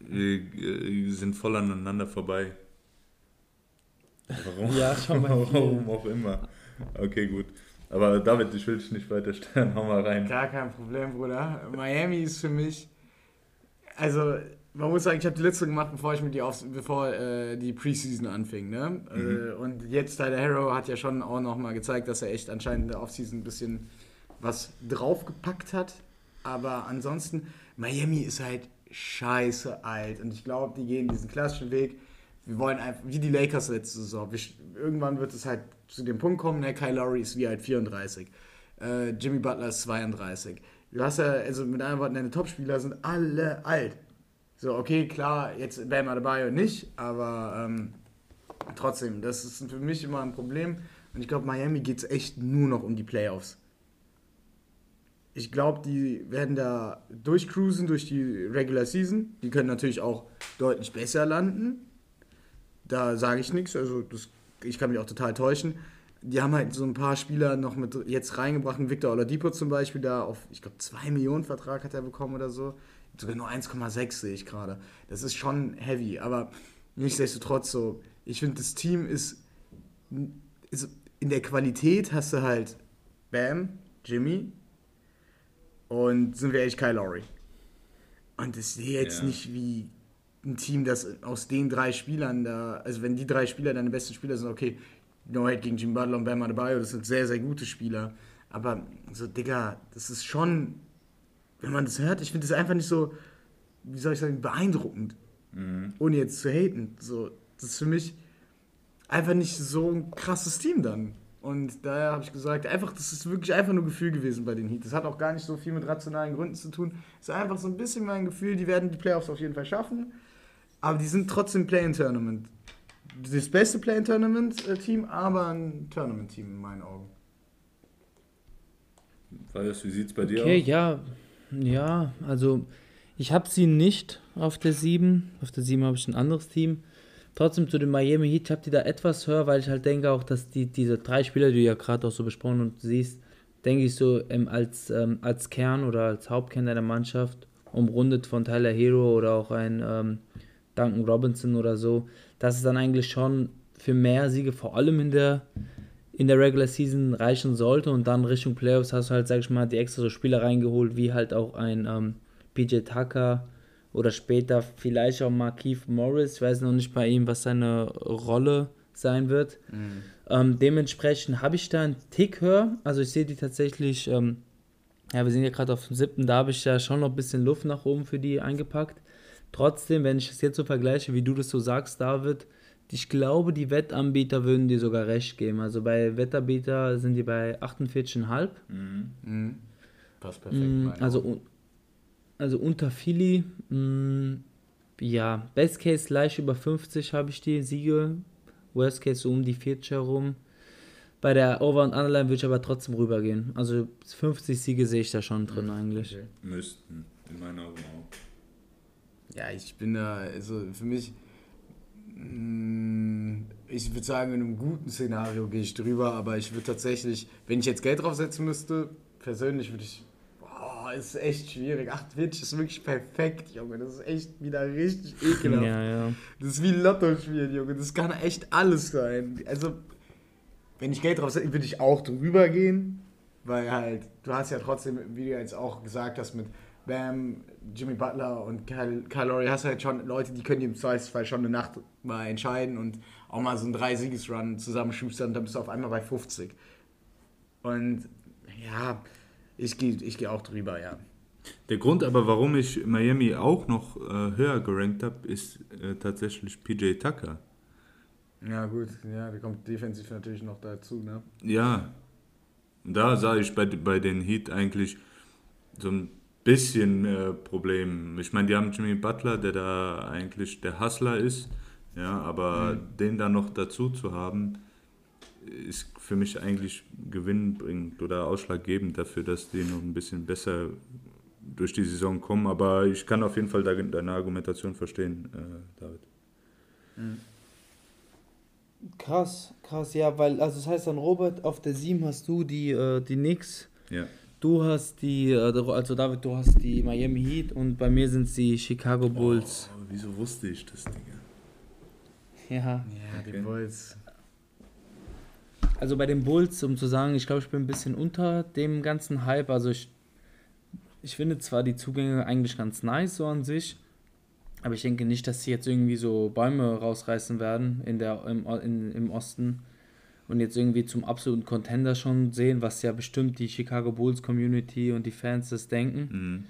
wir, sind voll aneinander vorbei. Warum? ja, [laughs] schon mal. Warum auch immer. Okay, gut. Aber David, ich will dich nicht weiter stellen. [laughs] Hau mal rein. Gar kein Problem, Bruder. Miami ist für mich, also man muss sagen, ich habe die letzte gemacht, bevor ich mit die auf, bevor äh, die Preseason anfing. Ne? Mhm. Äh, und jetzt Tyler Harrow hat ja schon auch noch mal gezeigt, dass er echt anscheinend in der Offseason ein bisschen was draufgepackt hat. Aber ansonsten, Miami ist halt scheiße alt. Und ich glaube, die gehen diesen klassischen Weg. Wir wollen einfach, wie die Lakers letzte Saison. Wir, irgendwann wird es halt zu dem Punkt kommen, ne? Kyle Lowry ist wie halt 34. Äh, Jimmy Butler ist 32. Du hast ja, also mit anderen Worten, deine Topspieler sind alle alt. So, okay, klar, jetzt Bam Adebayo nicht, aber ähm, trotzdem, das ist für mich immer ein Problem. Und ich glaube, Miami geht es echt nur noch um die Playoffs. Ich glaube, die werden da durchcruisen durch die Regular Season. Die können natürlich auch deutlich besser landen. Da sage ich nichts. Also das, ich kann mich auch total täuschen. Die haben halt so ein paar Spieler noch mit jetzt reingebracht. Victor Oladipo zum Beispiel da auf, ich glaube, 2 Millionen Vertrag hat er bekommen oder so sogar nur 1,6 sehe ich gerade. Das ist schon heavy, aber nichtsdestotrotz so, ich finde, das Team ist, ist, in der Qualität hast du halt Bam, Jimmy und sind wir echt Kyle Lowry. Und ich sehe jetzt ja. nicht wie ein Team, das aus den drei Spielern da, also wenn die drei Spieler deine besten Spieler sind, okay, No Hate gegen Jimmy Butler und Bam Adebayo, das sind sehr, sehr gute Spieler. Aber so, Digga, das ist schon wenn man das hört, ich finde das einfach nicht so, wie soll ich sagen, beeindruckend. Mhm. Ohne jetzt zu haten. So, das ist für mich einfach nicht so ein krasses Team dann. Und daher habe ich gesagt, einfach, das ist wirklich einfach nur Gefühl gewesen bei den Heat. Das hat auch gar nicht so viel mit rationalen Gründen zu tun. Es ist einfach so ein bisschen mein Gefühl, die werden die Playoffs auf jeden Fall schaffen. Aber die sind trotzdem Play-in-Tournament. Das beste Play-in-Tournament-Team, aber ein Tournament-Team in meinen Augen. Weiß, wie sieht es bei dir okay, aus? Okay, ja, ja, also ich habe sie nicht auf der 7. Auf der 7 habe ich ein anderes Team. Trotzdem zu den Miami Heat, ich habe die da etwas höher, weil ich halt denke auch, dass die, diese drei Spieler, die du ja gerade auch so besprochen und siehst, denke ich so ähm, als, ähm, als Kern oder als Hauptkern der Mannschaft, umrundet von Tyler Hero oder auch ein ähm, Duncan Robinson oder so, dass es dann eigentlich schon für mehr Siege, vor allem in der in der Regular Season reichen sollte und dann Richtung Playoffs hast du halt, sag ich mal, die extra so Spieler reingeholt, wie halt auch ein ähm, PJ Tucker oder später vielleicht auch mal Keith Morris. Ich weiß noch nicht bei ihm, was seine Rolle sein wird. Mhm. Ähm, dementsprechend habe ich da einen Tick höher. Also ich sehe die tatsächlich, ähm, ja, wir sind ja gerade auf dem siebten, da habe ich ja schon noch ein bisschen Luft nach oben für die eingepackt. Trotzdem, wenn ich es jetzt so vergleiche, wie du das so sagst, David, ich glaube, die Wettanbieter würden dir sogar recht geben. Also bei Wettanbieter sind die bei 48,5. Mhm. Mhm. Passt perfekt. Mhm, also, also unter Philly, mh, ja, Best Case leicht über 50 habe ich die Siege. Worst Case so um die 40 herum. Bei der Over- und Underline würde ich aber trotzdem rübergehen. Also 50 Siege sehe ich da schon drin mhm. eigentlich. Okay. Müssten, in meinen Augen auch. Ja, ich bin da, also für mich, mm, ich würde sagen, in einem guten Szenario gehe ich drüber, aber ich würde tatsächlich, wenn ich jetzt Geld draufsetzen müsste, persönlich würde ich ist echt schwierig. 48 ist wirklich perfekt, Junge. Das ist echt wieder richtig [laughs] ekelhaft. Ja, ja. Das ist wie Lotto spielen, Junge. Das kann echt alles sein. Also, wenn ich Geld drauf setze, würde ich auch drüber gehen. Weil halt, du hast ja trotzdem, wie du jetzt auch gesagt hast, mit Bam, Jimmy Butler und Kyle, Kyle Lowry hast du halt schon Leute, die können die im Zweifelsfall schon eine Nacht mal entscheiden und auch mal so einen Drei-Sieges-Run zusammenschustern und dann bist du auf einmal bei 50. Und ja, ich gehe ich geh auch drüber, ja. Der Grund aber, warum ich Miami auch noch äh, höher gerankt habe, ist äh, tatsächlich PJ Tucker. Ja, gut, ja, der kommt defensiv natürlich noch dazu, ne? Ja. Da sah ich bei, bei den Heat eigentlich so ein bisschen äh, Problem. Ich meine, die haben Jimmy Butler, der da eigentlich der Hustler ist, ja, aber mhm. den da noch dazu zu haben, ist für mich eigentlich gewinnbringend oder ausschlaggebend dafür, dass die noch ein bisschen besser durch die Saison kommen. Aber ich kann auf jeden Fall deine Argumentation verstehen, äh, David. Mhm. Krass, krass, ja, weil, also das heißt dann, Robert, auf der 7 hast du die, äh, die Knicks. Ja. Du hast die, äh, also David, du hast die Miami Heat und bei mir sind es die Chicago Bulls. Oh, wieso wusste ich das, Digga? Ja. Ja, die okay. Bulls. Also bei den Bulls, um zu sagen, ich glaube, ich bin ein bisschen unter dem ganzen Hype. Also ich, ich finde zwar die Zugänge eigentlich ganz nice so an sich, aber ich denke nicht, dass sie jetzt irgendwie so Bäume rausreißen werden in der, im, in, im Osten und jetzt irgendwie zum absoluten Contender schon sehen, was ja bestimmt die Chicago Bulls Community und die Fans das denken. Mhm.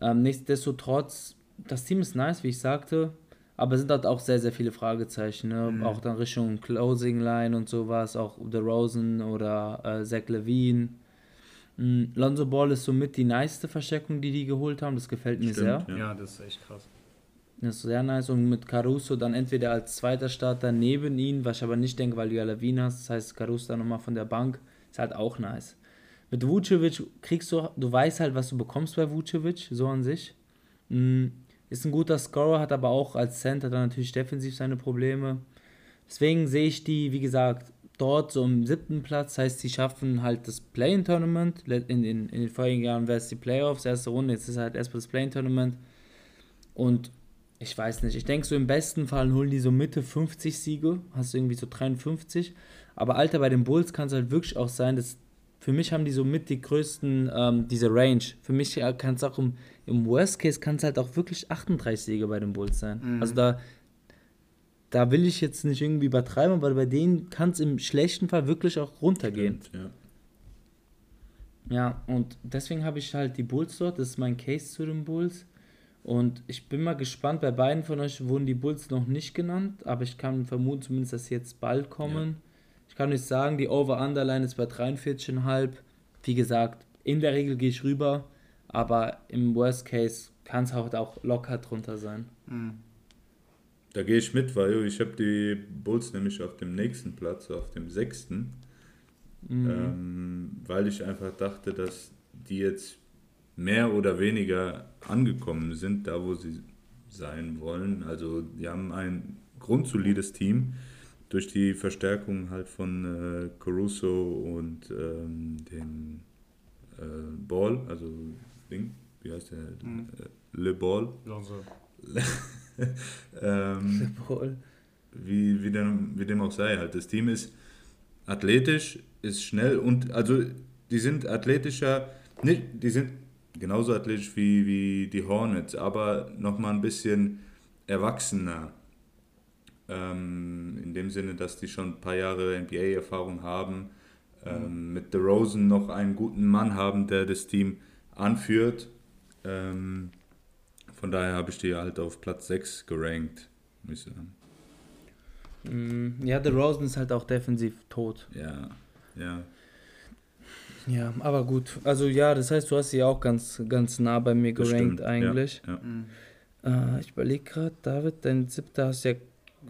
Ähm, nichtsdestotrotz, das Team ist nice, wie ich sagte. Aber es sind dort auch sehr, sehr viele Fragezeichen. Ne? Mhm. Auch dann Richtung Closing Line und sowas, auch The Rosen oder äh, Zach Levine. Mhm. Lonzo Ball ist somit die niceste Verstärkung, die die geholt haben. Das gefällt mir Stimmt, sehr. Ja. ja, das ist echt krass. Das ist sehr nice. Und mit Caruso dann entweder als zweiter Starter neben ihn, was ich aber nicht denke, weil du ja Levine hast. Das heißt, Caruso dann nochmal von der Bank. Ist halt auch nice. Mit Vucevic kriegst du, du weißt halt, was du bekommst bei Vucevic, so an sich. Mhm ist ein guter Scorer, hat aber auch als Center dann natürlich defensiv seine Probleme. Deswegen sehe ich die, wie gesagt, dort so im siebten Platz. Das heißt, sie schaffen halt das Play-In-Tournament. In, in, in den vorigen Jahren wäre es die Playoffs, erste Runde. Jetzt ist halt erstmal das Play-In-Tournament. Und ich weiß nicht, ich denke so im besten Fall holen die so Mitte 50 Siege. Hast du irgendwie so 53. Aber Alter, bei den Bulls kann es halt wirklich auch sein, dass für mich haben die so mit die größten, ähm, diese Range. Für mich kann es auch im, im Worst Case kann es halt auch wirklich 38 Siege bei den Bulls sein. Mhm. Also da, da will ich jetzt nicht irgendwie übertreiben, aber bei denen kann es im schlechten Fall wirklich auch runtergehen. Stimmt, ja. ja, und deswegen habe ich halt die Bulls dort. Das ist mein Case zu den Bulls. Und ich bin mal gespannt, bei beiden von euch wurden die Bulls noch nicht genannt, aber ich kann vermuten zumindest, dass sie jetzt bald kommen. Ja. Ich kann euch sagen, die Over-Underline ist bei 43,5. Wie gesagt, in der Regel gehe ich rüber, aber im Worst Case kann es halt auch locker drunter sein. Mhm. Da gehe ich mit, weil ich habe die Bulls nämlich auf dem nächsten Platz, auf dem sechsten, mhm. ähm, weil ich einfach dachte, dass die jetzt mehr oder weniger angekommen sind, da wo sie sein wollen. Also die haben ein grundsolides Team durch die Verstärkung halt von äh, Caruso und ähm, dem äh, Ball, also Ding, wie heißt der? Mhm. Äh, Le Ball. [laughs] ähm, Le Ball. Wie, wie, dem, wie dem auch sei, halt. Das Team ist athletisch, ist schnell und also die sind athletischer, nicht, die sind genauso athletisch wie, wie die Hornets, aber nochmal ein bisschen erwachsener. Ähm, in dem Sinne, dass die schon ein paar Jahre NBA-Erfahrung haben, ähm, mit The Rosen noch einen guten Mann haben, der das Team anführt. Ähm, von daher habe ich die halt auf Platz 6 gerankt, muss ich sagen. Mm, Ja, der Rosen ist halt auch defensiv tot. Ja, ja. Ja, aber gut. Also ja, das heißt, du hast sie auch ganz, ganz nah bei mir das gerankt stimmt, eigentlich. Ja, ja. Äh, ich überlege gerade, David, dein siebter hast ja.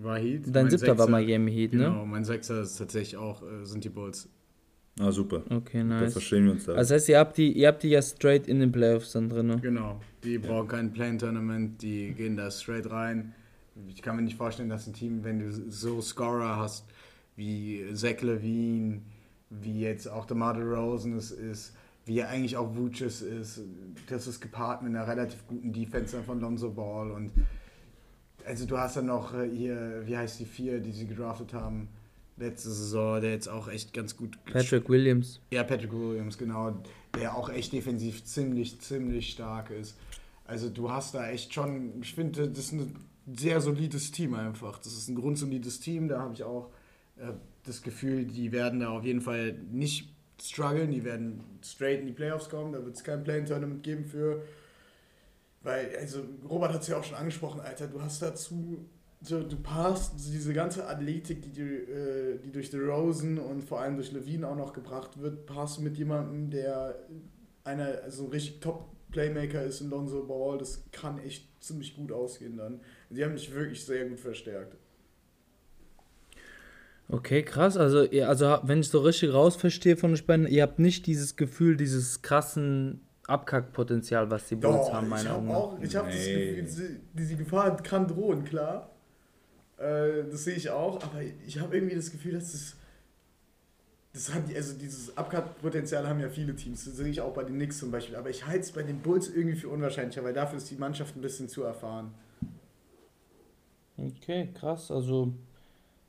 War Heat. Dein mein siebter war Sechster- Miami Heat, ne? Genau, mein Sechster ist tatsächlich auch, äh, sind die Bulls. Ah, super. Okay, Da nice. verstehen wir uns da. Also das heißt, ihr habt die, ihr habt die ja straight in den Playoffs dann drin. ne? Genau. Die brauchen kein Play-Tournament, die gehen da straight rein. Ich kann mir nicht vorstellen, dass ein Team, wenn du so Scorer hast, wie Zach Levine, wie jetzt auch DeMar DeRozan es ist, wie eigentlich auch Vucic ist, das ist gepaart mit einer relativ guten Defense von Lonzo Ball und also du hast dann noch äh, hier, wie heißt die vier, die sie gedraftet haben letzte Saison, der jetzt auch echt ganz gut Patrick Williams. ja, Patrick Williams, genau, der auch echt defensiv ziemlich, ziemlich stark ist. Also du hast da echt schon, ich finde, das ist ein sehr solides Team einfach. Das ist ein grundsolides Team, da habe ich auch äh, das Gefühl, die werden da auf jeden Fall nicht strugglen, die werden straight in die Playoffs kommen, da wird es kein Play-Tournament geben für, weil, also Robert hat es ja auch schon angesprochen, Alter, du hast dazu, so, du passt diese ganze Athletik, die, du, äh, die durch The Rosen und vor allem durch Levine auch noch gebracht wird, passt mit jemandem, der einer, also ein richtig Top-Playmaker ist in Lonzo Ball, das kann echt ziemlich gut ausgehen dann. Die haben mich wirklich sehr gut verstärkt. Okay, krass. Also, ihr, also wenn ich so richtig rausverstehe von euch beiden, ihr habt nicht dieses Gefühl, dieses krassen Abkackpotenzial, was die Bulls Doch, haben, meiner Meinung nach. auch, ich habe das Nee. Gefühl, diese, diese Gefahr kann drohen, klar. Äh, das sehe ich auch, aber ich habe irgendwie das Gefühl, dass es das hat, also dieses Abkackpotenzial haben ja viele Teams, das sehe ich auch bei den Knicks zum Beispiel, aber ich halte es bei den Bulls irgendwie für unwahrscheinlicher, weil dafür ist die Mannschaft ein bisschen zu erfahren. Okay, krass. Also,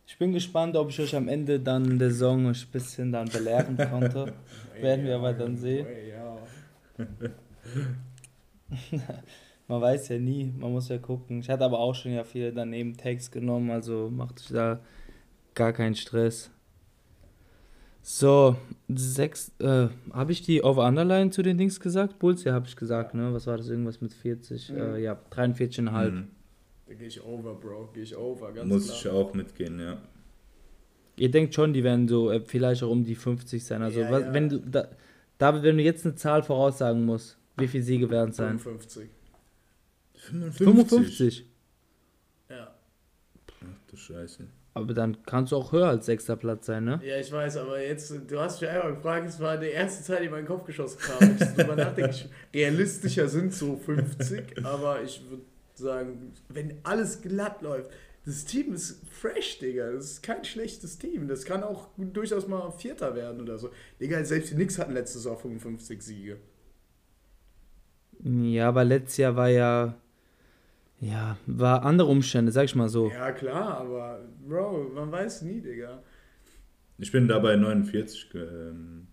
ich bin gespannt, ob ich euch am Ende dann der Saison ein bisschen dann belehren konnte. [laughs] Werden wir aber dann sehen. [laughs] Man weiß ja nie, man muss ja gucken. Ich hatte aber auch schon ja viele daneben Tags genommen, also macht euch da gar keinen Stress. So, sechs, äh, habe ich die Over-Underline zu den Dings gesagt? Bulls, ja, habe ich gesagt, ne? Was war das? Irgendwas mit 40? Mhm. Äh, ja, 43,5. Mhm. Da gehe ich over, Bro, gehe ich over, ganz Muss klar. ich auch mitgehen, ja. Ihr denkt schon, die werden so äh, vielleicht auch um die 50 sein. Also, Ja, was, ja. wenn du, da, David, wenn du jetzt eine Zahl voraussagen musst, wie viele Siege werden es sein? 55. 55. Ja. Ach du Scheiße. Aber dann kannst du auch höher als sechster Platz sein, ne? Ja, ich weiß, aber jetzt, du hast mich einmal gefragt, es war die erste Zahl, die in meinen Kopf geschossen kam. Ich drüber nachdenke, ich, realistischer sind so 50, aber ich würde sagen, wenn alles glatt läuft, das Team ist fresh, Digga. Das ist kein schlechtes Team. Das kann auch durchaus mal Vierter werden oder so. Digga, selbst die Knicks hatten letztes Jahr 55 Siege. Ja, aber letztes Jahr war ja. Ja, war andere Umstände, sag ich mal so. Ja, klar, aber Bro, man weiß nie, Digga. Ich bin dabei 49. Ähm,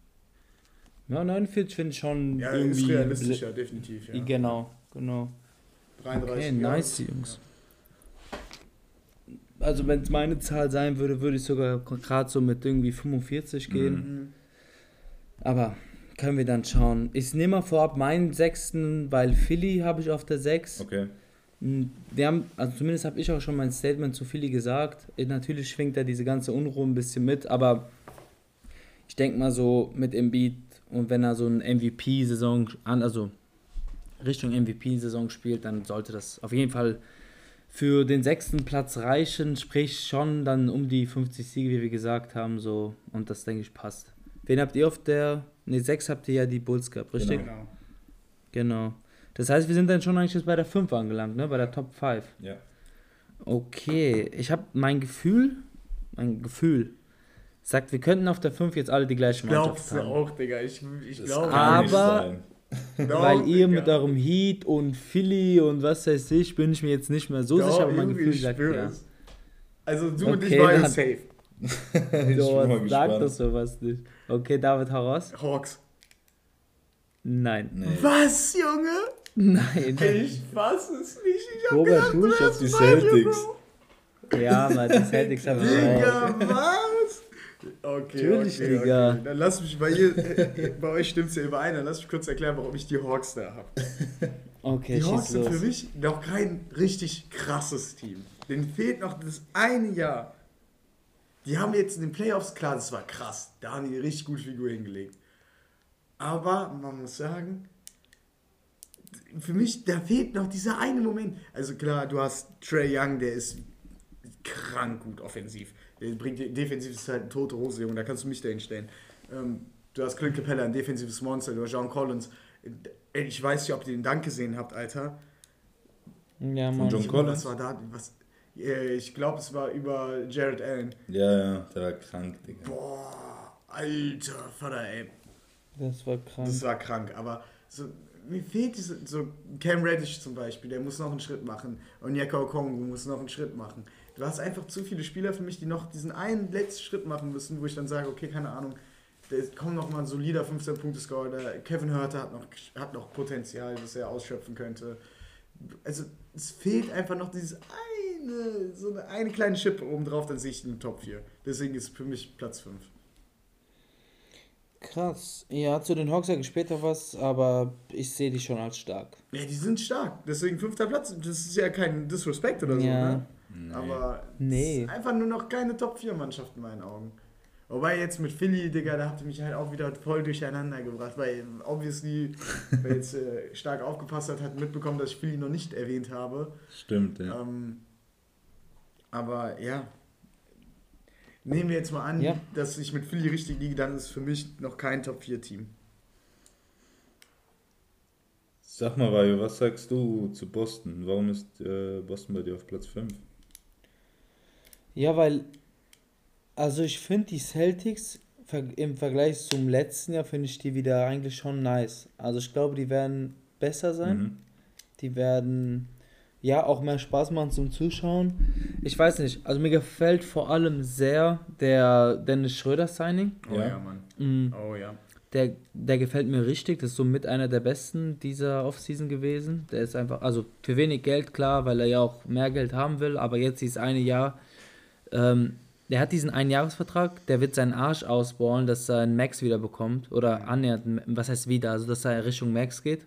Ja, 49 finde ich schon Ja, irgendwie. ist realistischer, definitiv. Ja. Genau, genau. 33 Okay, Jahre. nice, Jungs. Also, wenn es meine Zahl sein würde, würde ich sogar gerade so mit irgendwie 45 gehen. Mhm. Aber können wir dann schauen. Ich nehme mal vorab meinen sechsten, weil Philly habe ich auf der 6. okay. Mm, Wir haben, also zumindest habe ich auch schon mein Statement zu Philly gesagt. Natürlich schwingt da diese ganze Unruhe ein bisschen mit, aber ich denke mal so mit Embiid und wenn er so eine MVP-Saison an, also Richtung MVP-Saison spielt, dann sollte das auf jeden Fall für den sechsten Platz reichen, sprich schon dann um die 50 Siege, wie wir gesagt haben, so und das denke ich passt. Wen habt ihr auf der, ne, sechs habt ihr ja die Bulls gehabt, richtig? Genau. Genau. Das heißt, wir sind dann schon eigentlich jetzt bei der 5 angelangt, ne? Bei der Top 5. Ja. Okay, ich habe mein Gefühl, mein Gefühl sagt, wir könnten auf der 5 jetzt alle die gleiche Mannschaft Glaubst du haben. auch, Digga. Ich, ich Das glaube Aber- [laughs] Doch, Weil ihr mit eurem Heat und Philly und was weiß ich, bin ich mir jetzt nicht mehr so Doch, sicher, aber mein Gefühl sagt ja. Also du und ich Okay, dann- safe. [laughs] ich bin mal sag das sowas nicht. Okay, David, hau raus. Hawks. Nein. Nee. Was, Junge? Nein. [laughs] Ich fass es nicht. Ich hab Robert, gedacht, du, hast die Celtics. Bro. Ja, Mann, die Celtics haben Digga, was? Okay, Natürlich, okay, Digga. Okay. Dann lass mich, weil ihr, äh, bei euch stimmt es ja überein, dann lass mich kurz erklären, warum ich die Hawks da habe. [laughs] Okay, Die Hawks sind los. für mich noch kein richtig krasses Team. Denen fehlt noch das eine Jahr. Die haben jetzt in den Playoffs, klar, das war krass. Da haben die richtig gute Figur hingelegt. Aber man muss sagen, für mich, da fehlt noch dieser eine Moment. Also klar, du hast Trey Young, der ist krank gut offensiv. Der bringt defensiv ist halt eine tote Hose, Junge, da kannst du mich dahin stellen. Ähm, du hast Clint Capella, ein defensives Monster, du hast John Collins. Ey, Ich weiß nicht, ob ihr den Dank gesehen habt, Alter. Ja, Von Mann. John Ich- Collins? Was war da? Was? Äh, Ich glaube, es war über Jared Allen. Ja, ja, der war krank, Digga. Boah, alter Vater, ey. Das war krank. Das war krank, aber so, mir fehlt diese, so Cam Reddish zum Beispiel, der muss noch einen Schritt machen. Und Yaka Okongu muss noch einen Schritt machen. Du hast einfach zu viele Spieler für mich, die noch diesen einen letzten Schritt machen müssen, wo ich dann sage, okay, keine Ahnung, da kommt noch mal ein solider 15-Punkte-Score. Der Kevin Hörter hat noch, hat noch Potenzial, das er ausschöpfen könnte. Also es fehlt einfach noch dieses eine, so eine, eine kleine Schippe oben drauf, dann sehe ich den Top 4. Deswegen ist für mich Platz 5. Krass. Ja, zu den Hawks sage ich später was, aber ich sehe die schon als stark. Ja, die sind stark. Deswegen fünfter Platz. Das ist ja kein Disrespect oder so, Ja. ne? Aber Nee. es ist einfach nur noch keine Top 4 Mannschaft in meinen Augen. Wobei jetzt mit Philly, Digga, da habt ihr mich halt auch wieder voll durcheinander gebracht, weil obviously, wer jetzt äh, stark aufgepasst hat, hat mitbekommen, dass ich Philly noch nicht erwähnt habe. Stimmt, ja. Ähm, aber ja, nehmen wir jetzt mal an, Ja. dass ich mit Philly richtig liege, dann ist für mich noch kein Top 4 Team. Sag mal, Vajo, was sagst du zu Boston? Warum ist äh, Boston bei dir auf Platz 5? Ja, weil, also ich finde die Celtics im Vergleich zum letzten Jahr finde ich die wieder eigentlich schon nice. Also ich glaube, die werden besser sein. Mhm. Die werden ja auch mehr Spaß machen zum Zuschauen. Ich weiß nicht, also mir gefällt vor allem sehr der Dennis Schröder Signing. Oh Ja. ja, Mann. Mm, Oh ja. Der, der gefällt mir richtig. Das ist so mit einer der besten dieser Offseason gewesen. Der ist einfach, also für wenig Geld, klar, weil er ja auch mehr Geld haben will. Aber jetzt dieses eine Jahr, ähm, der hat diesen Einjahresvertrag, der wird seinen Arsch ausballen, dass er einen Max wieder bekommt. Oder annähernd, was heißt wieder? Also, dass er Richtung Max geht.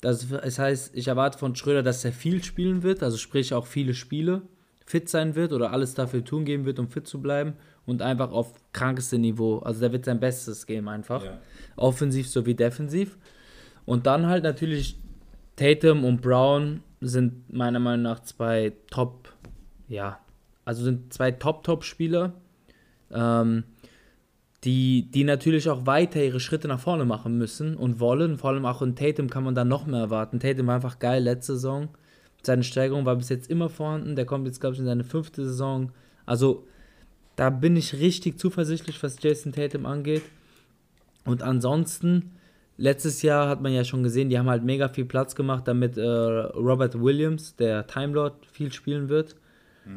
Das, das heißt, ich erwarte von Schröder, dass er viel spielen wird, also sprich auch viele Spiele, fit sein wird oder alles dafür tun geben wird, um fit zu bleiben und einfach auf krankeste Niveau. Also der wird sein Bestes geben einfach. Ja. Offensiv sowie defensiv. Und dann halt natürlich Tatum und Brown sind meiner Meinung nach zwei Top, ja, also sind zwei Top-Top-Spieler, ähm, die, die natürlich auch weiter ihre Schritte nach vorne machen müssen und wollen. Vor allem auch in Tatum kann man da noch mehr erwarten. Tatum war einfach geil letzte Saison. Seine Steigerung war bis jetzt immer vorhanden. Der kommt jetzt, glaube ich, in seine fünfte Saison. Also da bin ich richtig zuversichtlich, was Jason Tatum angeht. Und ansonsten, letztes Jahr hat man ja schon gesehen, die haben halt mega viel Platz gemacht, damit äh, Robert Williams, der Time Lord, viel spielen wird.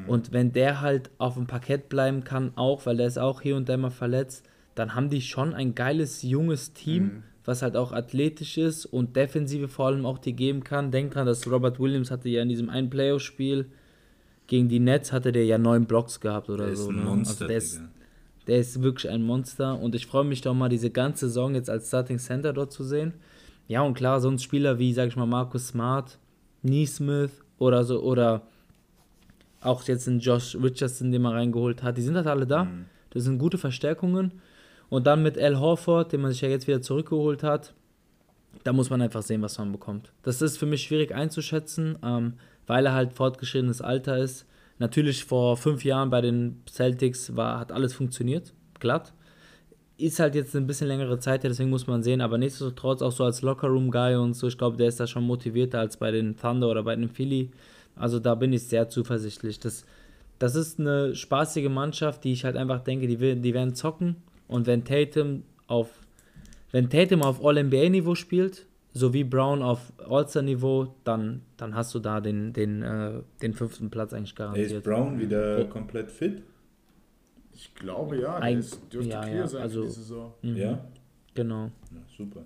Und wenn der halt auf dem Parkett bleiben kann, auch, weil der ist auch hier und da mal verletzt, dann haben die schon ein geiles, junges Team, was halt auch athletisch ist und Defensive vor allem auch die geben kann. Denkt dran, dass Robert Williams hatte ja in diesem einen Playoff-Spiel gegen die Nets hatte der ja neun Blocks gehabt oder Der ist so. ein ne? Monster, also der ist, der ist wirklich ein Monster und ich freue mich doch mal, diese ganze Saison jetzt als Starting Center dort zu sehen. Ja, und klar, sonst Spieler wie, sag ich mal, Marcus Smart, Neesmith oder so, oder auch jetzt ein Josh Richardson, den man reingeholt hat, die sind halt alle da. Mhm. Das sind gute Verstärkungen. Und dann mit Al Horford, den man sich ja jetzt wieder zurückgeholt hat, da muss man einfach sehen, was man bekommt. Das ist für mich schwierig einzuschätzen, ähm, weil er halt fortgeschrittenes Alter ist. Natürlich vor fünf Jahren bei den Celtics war, hat alles funktioniert, glatt. Ist halt jetzt ein bisschen längere Zeit, her, deswegen muss man sehen, aber nichtsdestotrotz auch so als Lockerroom-Guy und so, ich glaube, der ist da schon motivierter als bei den Thunder oder bei den Philly. Also da bin ich sehr zuversichtlich. Das, das ist eine spaßige Mannschaft, die ich halt einfach denke, die, will- die werden zocken. Und wenn Tatum auf, wenn Tatum auf All-NBA-Niveau spielt, sowie Brown auf All-Star-Niveau, dann, dann hast du da den, den, äh, den fünften Platz eigentlich Ey, ist garantiert. Brown wieder Oh. komplett fit? Ich glaube ja, Ein- das dürfte ja, clear ja, sein also- für die Saison. Mhm. Ja? Genau. ja? Super.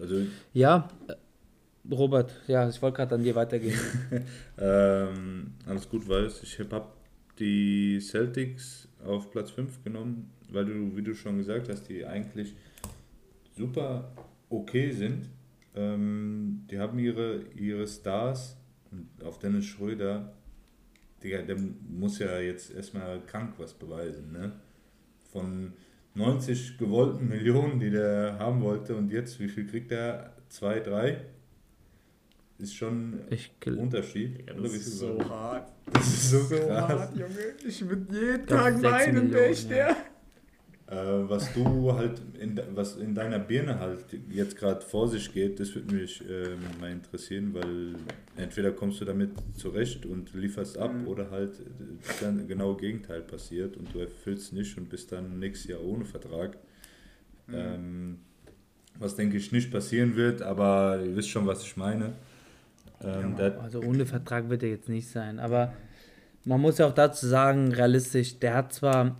Also, Ja, Robert, ja, ich wollte gerade an dir weitergehen. [laughs] ähm, alles gut weiß, ich habe die Celtics auf Platz 5 genommen, weil du, wie du schon gesagt hast, die eigentlich super okay sind. Ähm, die haben ihre, ihre Stars auf Dennis Schröder, Digga, der muss ja jetzt erstmal krank was beweisen, ne? Von 90 gewollten [laughs] Millionen, die der haben wollte und jetzt, wie viel kriegt er? Zwei, drei? Ist schon Ich ein Unterschied. Ja, das wie ist so hart. Das ist so So krass. hart, Junge. Ich würde jeden Tag weinen, wäre ich der. Äh, was du halt, in, de- was in deiner Birne halt jetzt gerade vor sich geht, das würde mich ähm, mal interessieren, weil entweder kommst du damit zurecht und lieferst ab Mhm. oder halt das gan- genaue Gegenteil passiert und du erfüllst nicht und bist dann nächstes Jahr ohne Vertrag. Mhm. Ähm, was denke ich nicht passieren wird, aber ihr wisst schon, was ich meine. Ähm, der, Also ohne Vertrag wird er jetzt nicht sein. Aber man muss ja auch dazu sagen, realistisch, der hat zwar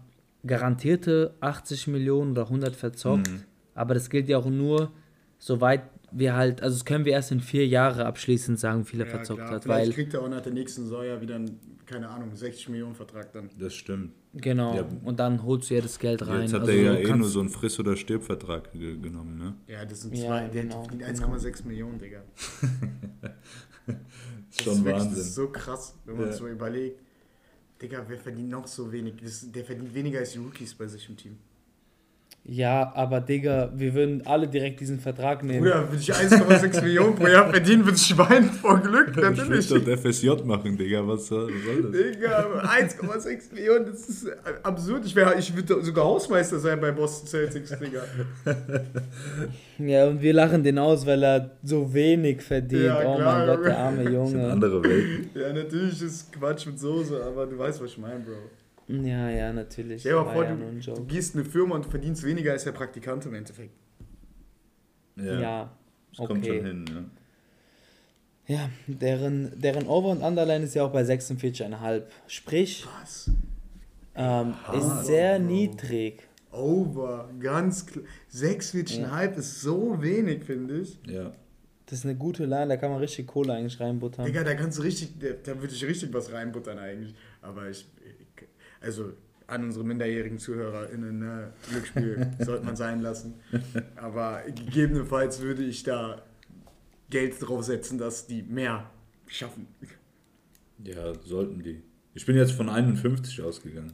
garantierte 80 Millionen oder 100 verzockt, Mhm. aber das gilt ja auch nur, soweit wir halt, also das können wir erst in vier Jahre abschließend sagen, wie viel er Ja, verzockt klar. hat. Vielleicht Weil, kriegt er auch nach der nächsten Saison ja wieder einen, keine Ahnung, 60 Millionen Vertrag dann. das stimmt. genau, Ja. und dann holst du ja das Geld rein. Jetzt hat also er ja eh nur so einen Friss- oder Stirb-Vertrag ge genommen, ne? Ja, das sind Ja, zwei, der genau, verdient genau. 1,6 Millionen, Digga. [laughs] [laughs] Ist [laughs] Das schon ist wirklich- Wahnsinn. Das ist so krass, wenn man Ja. so überlegt. Digga, wer verdient noch so wenig? Das, der verdient weniger als die Rookies bei sich im Team. Ja, aber Digga, wir würden alle direkt diesen Vertrag nehmen. Bruder, würde ich 1,6 Millionen pro Jahr verdienen, würde ich weinen vor Glück, Ich natürlich. dort FSJ machen, Digga. Was soll, was soll das? Digga, 1,6 Millionen, das ist absurd. Ich, wär, ich würde sogar Hausmeister sein bei Boston Celtics, Digga. [laughs] Ja, und wir lachen den aus, weil er so wenig verdient. Ja, oh klar, mein Gott, Junge. der arme Das sind Junge. andere Welten. Ja, natürlich ist Quatsch mit Soße, aber du weißt, was ich meine, Bro. Ja, ja, natürlich. Stell dir mal vor, ja du, du gehst in eine Firma und du verdienst weniger als der Praktikant im Endeffekt. Ja, Ja, das kommt schon okay. hin, ne? Ja, deren, deren Over- und Underline ist ja auch bei 46,5. Sprich, Was? ähm, ist sehr Bro. niedrig. Over, ganz klar. 46,5 ist so wenig, finde ich. Ja. Das ist eine gute Line, da kann man richtig Kohle eigentlich reinbuttern. Digga, da kannst du richtig, da, da würde ich richtig was reinbuttern eigentlich. Aber ich also an unsere minderjährigen ZuhörerInnen, ne, Glücksspiel [laughs] sollte man sein lassen. Aber gegebenenfalls würde ich da Geld drauf setzen, dass die mehr schaffen. Ja, sollten die. Ich bin jetzt von 51 ausgegangen.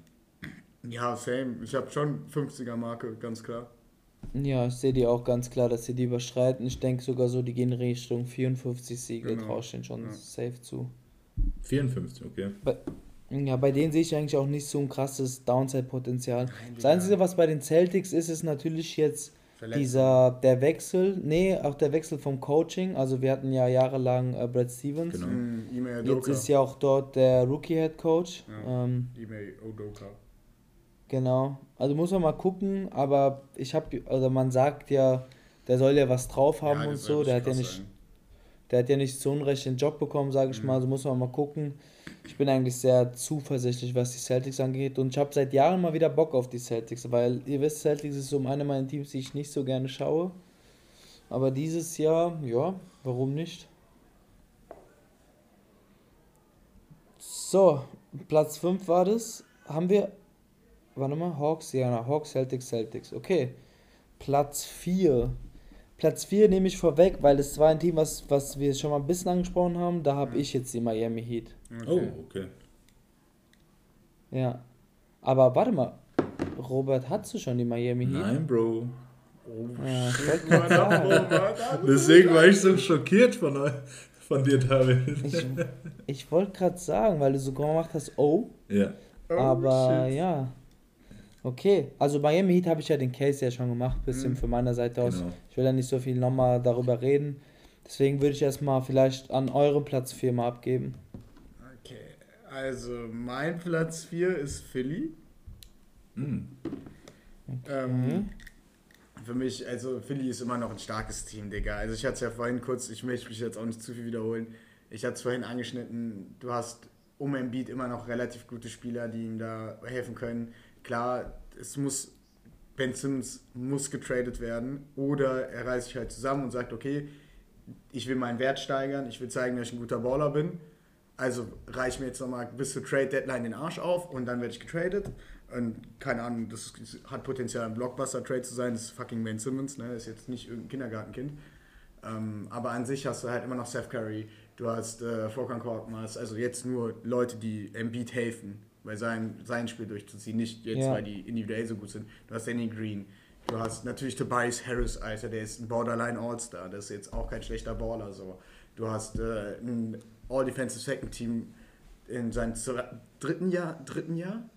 Ja, same. Ich habe schon 50er Marke, ganz klar. Ja, ich sehe die auch ganz klar, dass sie die überschreiten. Ich denke sogar so, die gehen Richtung 54 Siege, Genau. traue ich denen schon Ja. safe zu. 54, okay. Ja, bei denen sehe ich eigentlich auch nicht so ein krasses Downside-Potenzial. Das. Einzige, was bei den Celtics ist, ist natürlich jetzt Verletzung. dieser, der Wechsel, nee, auch der Wechsel vom Coaching. Also wir hatten ja jahrelang äh, Brad Stevens. Genau. Hm, Ime Jetzt ist ja auch dort der Rookie-Head-Coach. Ja. Ähm, genau. Also muss man mal gucken, aber ich habe, also man sagt ja, der soll ja was drauf haben Ja, und so. Der hat ja nicht, sein. der hat ja nicht zu Unrecht den Job bekommen, sage ich Mhm. mal. Also muss man mal gucken. Ich bin eigentlich sehr zuversichtlich, was die Celtics angeht. Und ich habe seit Jahren mal wieder Bock auf die Celtics, weil ihr wisst, Celtics ist so eine meiner Teams, die ich nicht so gerne schaue. Aber dieses Jahr, ja, warum nicht? So, Platz 5 war das. Haben wir. Warte mal, Hawks, ja, Hawks, Celtics, Celtics. Okay. Platz 4. Platz 4 nehme ich vorweg, weil es war ein Team, was, was wir schon mal ein bisschen angesprochen haben. Da habe ich jetzt die Miami Heat. Oh, okay. Ja. Aber warte mal. Robert, hast du schon die Miami Heat? Nein, Bro. Ja, sagen. Mann, Deswegen war ich so schockiert von, von dir, David. Ich, ich wollte gerade sagen, weil du so gemacht hast, oh. Ja. Oh, aber shit. ja. Okay, also Miami Heat habe ich ja den Case ja schon gemacht, bisschen Mhm. von meiner Seite aus. Genau. Ich will ja nicht so viel nochmal darüber reden. Deswegen würde ich erstmal vielleicht an eurem Platz 4 mal abgeben. Okay, also mein Platz 4 ist Philly. Hm. Ähm, für mich, also Philly ist immer noch ein starkes Team, Digga. Also ich hatte es ja vorhin kurz, ich möchte mich jetzt auch nicht zu viel wiederholen. Ich hatte es vorhin angeschnitten, du hast um Embiid immer noch relativ gute Spieler, die ihm da helfen können. Klar, es muss, Ben Simmons muss getradet werden oder er reißt sich halt zusammen und sagt, okay, ich will meinen Wert steigern, ich will zeigen, dass ich ein guter Baller bin. Also reiche mir jetzt nochmal bis zur Trade Deadline den Arsch auf und dann werde ich getradet. Und keine Ahnung, das hat Potenzial ein Blockbuster-Trade zu sein. Das ist fucking Ben Simmons, ne? Das ist jetzt nicht irgendein Kindergartenkind. Ähm, aber an sich hast du halt immer noch Seth Curry, du hast äh, Vorkan Korkmaz, also jetzt nur Leute, die Embiid helfen, weil sein, sein Spiel durchzuziehen, nicht jetzt, ja. weil die individuell so gut sind. Du hast Danny Green, du hast natürlich Tobias Harris, Alter, der ist ein Borderline All-Star, das ist jetzt auch kein schlechter Baller, so. Du hast äh, ein All-Defensive Second Team in seinem dritten Jahr, dritten Jahr?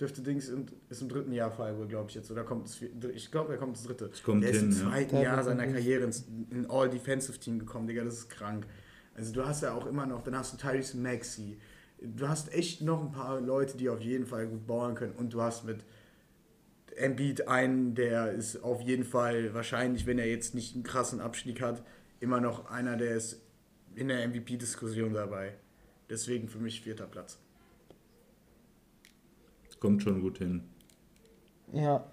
dürfte Dings in, ist im dritten Jahr frei, glaube ich jetzt. Oder kommt es, ich glaube, er kommt ins dritte. kommt er ist hin, im zweiten ja. Jahr seiner Karriere ins in All-Defensive-Team gekommen, Digga, das ist krank. Also du hast ja auch immer noch, dann hast du Tyrese Maxi. Du hast echt noch ein paar Leute, die auf jeden Fall gut bauen können. Und du hast mit Embiid einen, der ist auf jeden Fall wahrscheinlich, wenn er jetzt nicht einen krassen Abstieg hat, immer noch einer, der ist in der MVP-Diskussion dabei. Deswegen für mich vierter Platz. Kommt schon gut hin. Ja,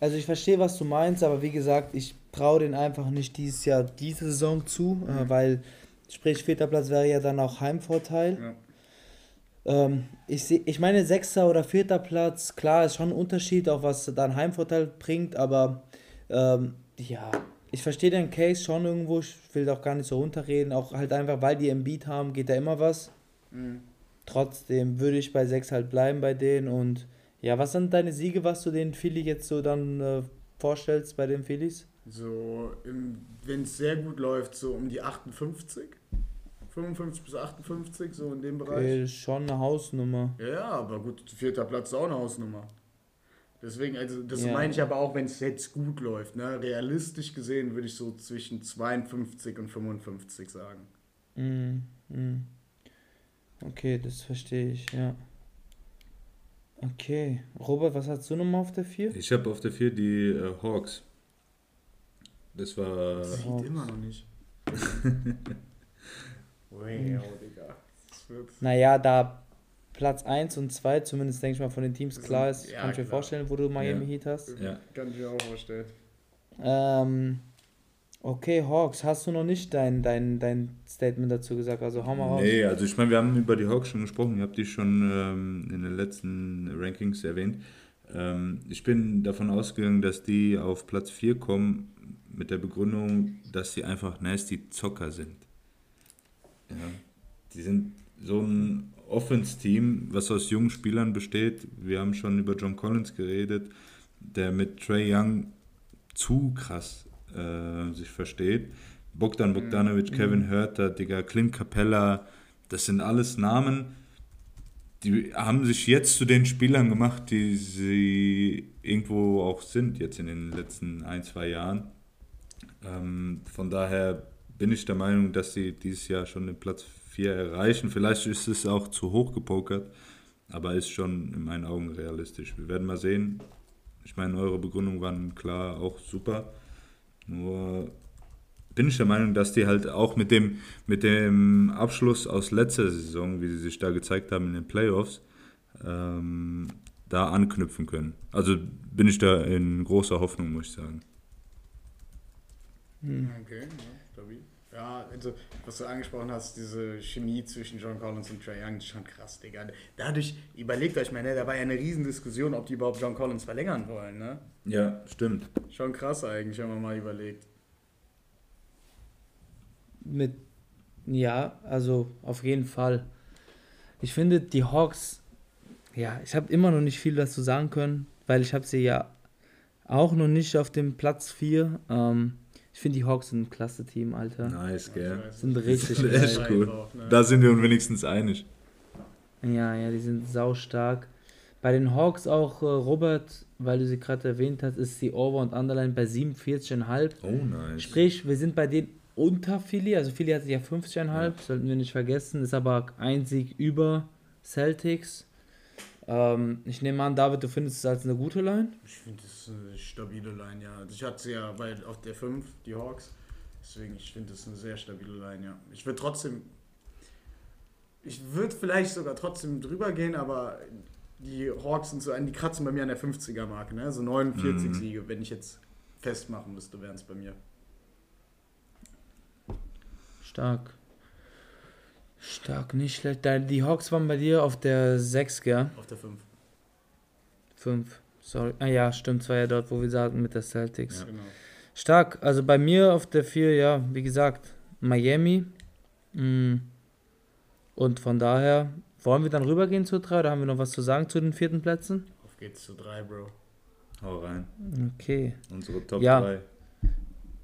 also ich verstehe, was du meinst, aber wie gesagt, ich traue den einfach nicht dieses Jahr diese Saison zu, äh, mhm. weil sprich vierter Platz wäre ja dann auch Heimvorteil. Ja. Ähm, ich, seh, ich meine, sechster oder vierter Platz, klar, ist schon ein Unterschied, auch was dann Heimvorteil bringt, aber ähm, ja, ich verstehe den Case schon irgendwo, ich will auch gar nicht so runterreden, auch halt einfach, weil die Embiid haben, geht da immer was. Mhm. Trotzdem würde ich bei 6 halt bleiben bei denen und ja, was sind deine Siege, was du den Philly jetzt so dann äh, vorstellst bei den Phillies? So, wenn es sehr gut läuft, so um die 58. 55 bis 58, so in dem Bereich. Okay, ist schon eine Hausnummer. Ja, aber gut, vierter Platz ist auch eine Hausnummer. Deswegen, also das ja. meine ich aber auch, wenn es jetzt gut läuft. Ne? Realistisch gesehen würde ich so zwischen 52 und 55 sagen. Mm, mm. Okay, das verstehe ich, ja. Okay. Robert, was hast du nochmal auf der 4? Ich habe auf der 4 die äh, Hawks. Das war. Das sieht immer noch nicht. [laughs] wow, Digga. Naja, da Platz 1 und 2, zumindest denke ich mal von den Teams klar ist, ja, kann ich mir vorstellen, wo du Miami ja. Heat hast. Ja, kann ich mir auch vorstellen. Ähm, Okay, Hawks, hast du noch nicht dein, dein, dein Statement dazu gesagt? Also hau mal raus. Nee, also ich meine, wir haben über die Hawks schon gesprochen. Ihr habt die schon ähm, in den letzten Rankings erwähnt. Ähm, ich bin davon ausgegangen, dass die auf Platz 4 kommen mit der Begründung, dass sie einfach nasty Zocker sind. Ja, die sind so ein Offense-Team, was aus jungen Spielern besteht. Wir haben schon über John Collins geredet, der mit Trey Young zu krass äh, sich versteht. Bogdan Bogdanovic, mhm. Kevin Hörter, Digga, Clint Capella, das sind alles Namen, die haben sich jetzt zu den Spielern gemacht, die sie irgendwo auch sind, jetzt in den letzten ein, zwei Jahren. Ähm, von daher bin ich der Meinung, dass sie dieses Jahr schon den Platz 4 erreichen. Vielleicht ist es auch zu hoch gepokert, aber ist schon in meinen Augen realistisch. Wir werden mal sehen. Ich meine, eure Begründungen waren klar auch super. Nur bin ich der Meinung, dass die halt auch mit dem, mit dem Abschluss aus letzter Saison, wie sie sich da gezeigt haben in den Playoffs, ähm, da anknüpfen können. Also bin ich da in großer Hoffnung, muss ich sagen. Hm. Okay, ja, stabil. Ja, also, was du angesprochen hast, diese Chemie zwischen John Collins und Trey Young, ist schon krass, Digga. Dadurch, überlegt euch mal, ne, da war ja eine Riesendiskussion, ob die überhaupt John Collins verlängern wollen, ne? Ja, stimmt. Schon krass eigentlich, wenn man mal überlegt. Mit, ja, also auf jeden Fall. Ich finde, die Hawks, ja, ich habe immer noch nicht viel dazu sagen können, weil ich habe sie ja auch noch nicht auf dem Platz 4. Ähm, ich finde, die Hawks sind ein klasse Team, Alter. Nice, gell? Sind richtig das ist echt gut. Ne? Da sind wir uns wenigstens einig. Ja, ja, die sind saustark. Bei den Hawks auch, äh, Robert, weil du sie gerade erwähnt hast, ist die Over- und Underline bei 47,5. Oh, nice. Sprich, wir sind bei denen unter Philly. Also Philly hatte ja 50,5, ja. sollten wir nicht vergessen. Ist aber ein Sieg über Celtics. Ähm, ich nehme an, David, du findest es als eine gute Line? Ich finde es eine stabile Line, ja. Also ich hatte sie ja bei, auf der 5, die Hawks. Deswegen, ich finde es eine sehr stabile Line, ja. Ich würde trotzdem. ich würde vielleicht sogar trotzdem drüber gehen, aber die Hawks sind so an die kratzen bei mir an der 50er-Marke, ne? So 49 Mhm. Siege, wenn ich jetzt festmachen müsste, wären es bei mir. Stark. Stark, nicht schlecht. Die Hawks waren bei dir auf der 6, gell? Auf der 5. 5. Sorry. Ah ja, stimmt, es war ja dort, wo wir sagten mit der Celtics. Ja. Genau. Stark. Also bei mir auf der 4, ja, wie gesagt, Miami. Mm. Und von daher, wollen wir dann rübergehen zur 3 oder haben wir noch was zu sagen zu den vierten Plätzen? Auf geht's zu 3, Bro. Hau rein. Okay. Unsere Top Ja. 3.